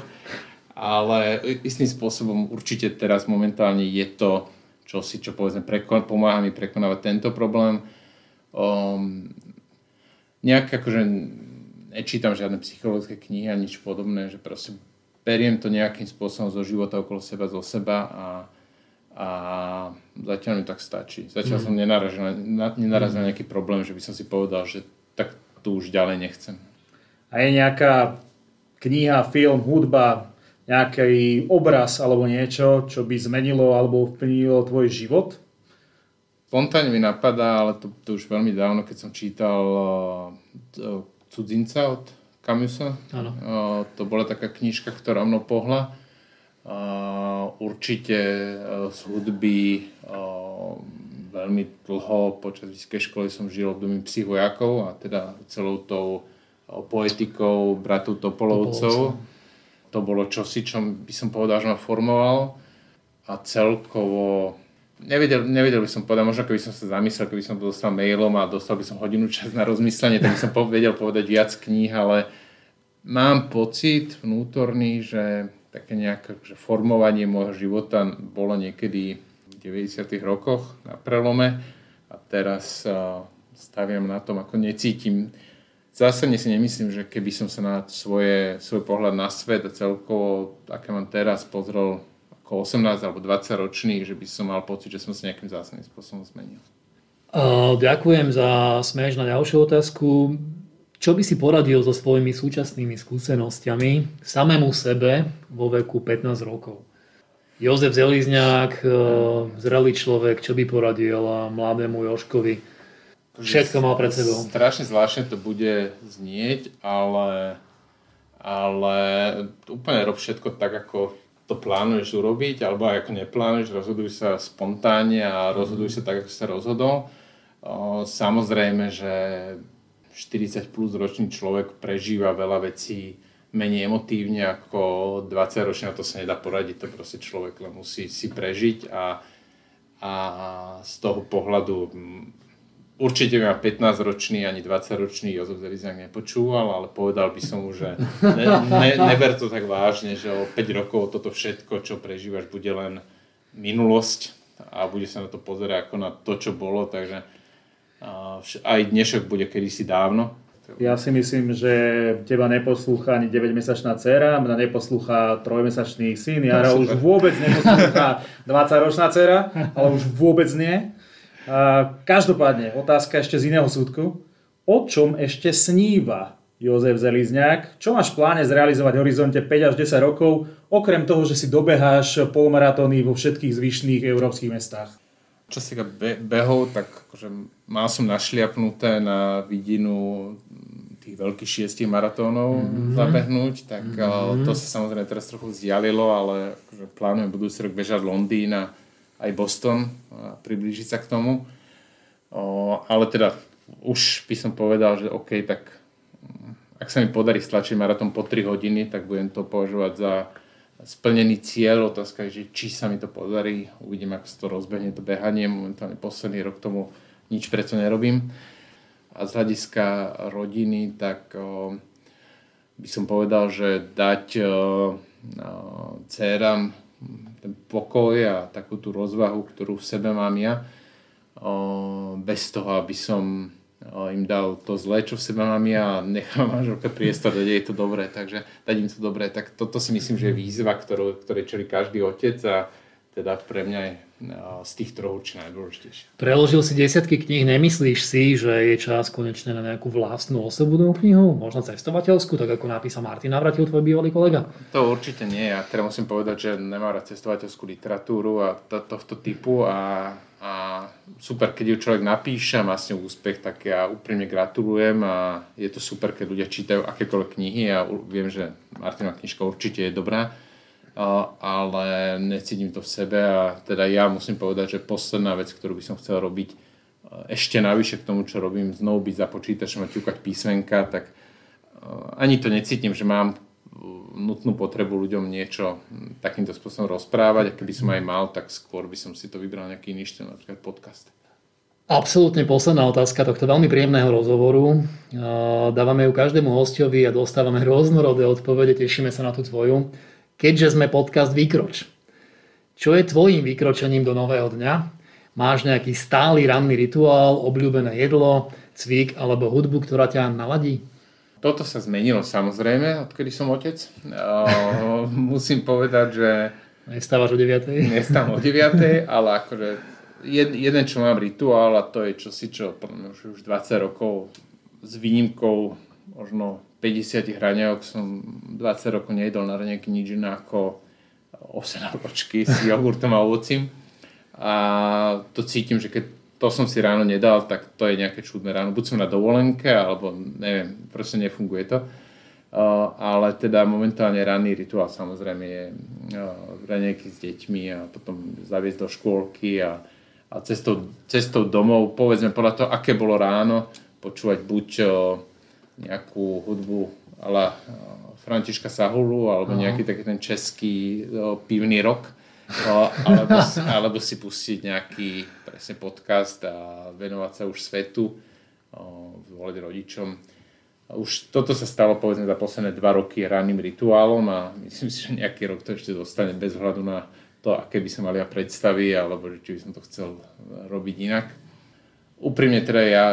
Ale istým spôsobom určite teraz momentálne je to čosi, čo povedzme prekon- pomáha mi prekonávať tento problém. Um, nejak akože nečítam žiadne psychologické knihy a nič podobné, že proste beriem to nejakým spôsobom zo života okolo seba, zo seba a, a zatiaľ mi tak stačí. Zatiaľ mm. som nenarazil na, nenarazil na nejaký problém, že by som si povedal, že tak tu už ďalej nechcem. A je nejaká kniha, film, hudba, nejaký obraz alebo niečo, čo by zmenilo alebo vplnilo tvoj život? Spontánne mi napadá, ale to, to už veľmi dávno, keď som čítal uh, Cudzinca od Camusa. Áno. To bola taká knižka, ktorá mnou pohla. Určite e, z hudby veľmi dlho počas vysokej školy som žil obdobím psychojakov a teda celou tou poetikou bratov Topolovcov. Topolovcov. To bolo čosi, čo by som povedal, že ma formoval a celkovo Nevedel, nevedel by som povedať, možno keby som sa zamyslel, keby som to dostal mailom a dostal by som hodinu čas na rozmyslenie, tak by som vedel povedať viac kníh, ale mám pocit vnútorný, že také nejaké že formovanie môjho života bolo niekedy v 90. rokoch na prelome a teraz uh, staviam na tom, ako necítim. Zásadne si nemyslím, že keby som sa na svoje, svoj pohľad na svet a celkovo, aké mám teraz, pozrel ako 18 alebo 20 ročný, že by som mal pocit, že som sa nejakým zásadným spôsobom zmenil. Ďakujem za smeš na ďalšiu otázku. Čo by si poradil so svojimi súčasnými skúsenostiami samému sebe vo veku 15 rokov? Jozef Zelizňák, zrelý človek, čo by poradil mladému Joškovi? Všetko mal pred sebou. Strašne zvláštne to bude znieť, ale, ale úplne rob všetko tak, ako to plánuješ urobiť, alebo ako neplánuješ, rozhoduj sa spontánne a rozhoduj sa tak, ako sa rozhodol. Samozrejme, že 40 plus ročný človek prežíva veľa vecí menej emotívne ako 20 ročný, to sa nedá poradiť, to proste človek len musí si prežiť a, a z toho pohľadu Určite ma 15-ročný ani 20-ročný Jozef Zelizák nepočúval, ale povedal by som mu, že ne, ne, neber to tak vážne, že o 5 rokov toto všetko, čo prežívaš, bude len minulosť a bude sa na to pozerať ako na to, čo bolo, takže aj dnešok bude kedysi dávno. Ja si myslím, že teba neposlúcha ani 9-mesačná dcera, mňa neposlúcha 3-mesačný syn, Jara no, už vôbec neposlúcha 20-ročná dcera, ale už vôbec nie. Každopádne, otázka ešte z iného súdku. O čom ešte sníva Jozef Zelizňák? Čo máš v pláne zrealizovať v horizonte 5 až 10 rokov, okrem toho, že si dobeháš polmaratóny vo všetkých zvyšných európskych mestách? Čo sa týka be- behov, tak akože mal som našliapnuté na vidinu tých veľkých šiestich maratónov mm-hmm. zabehnúť, tak mm-hmm. to sa samozrejme teraz trochu vzdialilo, ale akože plánujem budúci rok bežať Londýn a aj Boston a priblížiť sa k tomu. O, ale teda už by som povedal, že OK, tak mm, ak sa mi podarí stlačiť maratón po 3 hodiny, tak budem to považovať za splnený cieľ. Otázka je, že či sa mi to podarí. Uvidím, ako sa to rozbehne, to behanie. Momentálne posledný rok tomu nič preto nerobím. A z hľadiska rodiny, tak o, by som povedal, že dať o, o, dcerám ten pokoj a takú tú rozvahu, ktorú v sebe mám ja, bez toho, aby som im dal to zlé, čo v sebe mám ja a nechám manželke priestor, dať jej to dobré, takže dať im to dobré, tak toto si myslím, že je výzva, ktorú, ktoré čeli každý otec a teda pre mňa je z tých troch určite najdôležitejšie. Preložil si desiatky kníh, nemyslíš si, že je čas konečne na nejakú vlastnú osobnú knihu, možno cestovateľskú, tak ako napísal Martin Navratil, tvoj bývalý kolega? To určite nie, ja teda musím povedať, že nemám rád cestovateľskú literatúru a to, tohto typu a, a super, keď ju človek napíše a má s ňou úspech, tak ja úprimne gratulujem a je to super, keď ľudia čítajú akékoľvek knihy a viem, že Martina knižka určite je dobrá ale necítim to v sebe a teda ja musím povedať, že posledná vec, ktorú by som chcel robiť ešte navyše k tomu, čo robím, znovu byť za počítačom a ťukať písmenka, tak ani to necítim, že mám nutnú potrebu ľuďom niečo takýmto spôsobom rozprávať a keby som aj mal, tak skôr by som si to vybral nejaký iný štýl, napríklad podcast. Absolútne posledná otázka tohto veľmi príjemného rozhovoru. Dávame ju každému hostovi a dostávame rôznorodé odpovede, tešíme sa na tú tvoju keďže sme podcast Výkroč. Čo je tvojim vykročením do nového dňa? Máš nejaký stály ranný rituál, obľúbené jedlo, cvik alebo hudbu, ktorá ťa naladí? Toto sa zmenilo samozrejme, odkedy som otec. Uh, <laughs> musím povedať, že... Nestávaš o 9. <laughs> Nestávam o 9, ale akože jed, jeden, čo mám rituál a to je čosi, čo už 20 rokov s výnimkou možno 50 hraňajok som 20 rokov nejedol na raňajky nič iné ako ovsená ročky s jogurtom a ovocím. A to cítim, že keď to som si ráno nedal, tak to je nejaké čudné ráno. Buď som na dovolenke, alebo neviem, proste nefunguje to. Uh, ale teda momentálne ranný rituál samozrejme je uh, raňajky s deťmi a potom zaviesť do škôlky a, a cestou, cestou domov, povedzme podľa toho, aké bolo ráno, počúvať buď uh, nejakú hudbu ala eh, Františka Sahulu alebo nejaký taký ten český o, eh, pivný rok o, alebo, <laughs> alebo si pustiť nejaký presne podcast a venovať sa už svetu, volať rodičom. Už toto sa stalo povedzme za posledné dva roky ranným rituálom a <laughs> myslím si, že nejaký rok to ešte dostane bez hľadu na to, aké by som mali ja predstavy alebo či by som to chcel robiť inak. Úprimne teda ja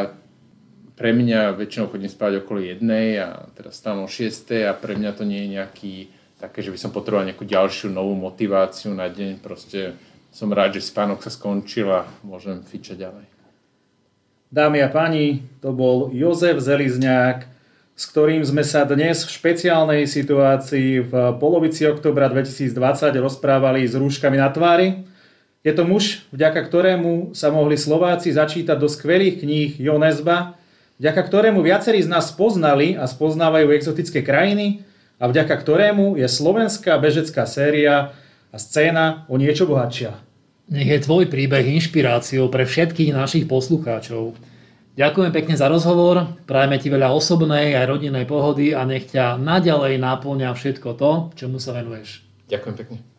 pre mňa väčšinou chodím spávať okolo jednej a teraz stávam o 6 a pre mňa to nie je nejaký také, že by som potreboval nejakú ďalšiu novú motiváciu na deň. Proste som rád, že spánok sa skončil a môžem fičať ďalej. Dámy a páni, to bol Jozef Zelizňák, s ktorým sme sa dnes v špeciálnej situácii v polovici oktobra 2020 rozprávali s rúškami na tvári. Je to muž, vďaka ktorému sa mohli Slováci začítať do skvelých kníh Jonesba, vďaka ktorému viacerí z nás spoznali a spoznávajú exotické krajiny a vďaka ktorému je slovenská bežecká séria a scéna o niečo bohatšia. Nech je tvoj príbeh inšpiráciou pre všetkých našich poslucháčov. Ďakujem pekne za rozhovor, prajeme ti veľa osobnej aj rodinnej pohody a nech ťa naďalej náplňa všetko to, čomu sa venuješ. Ďakujem pekne.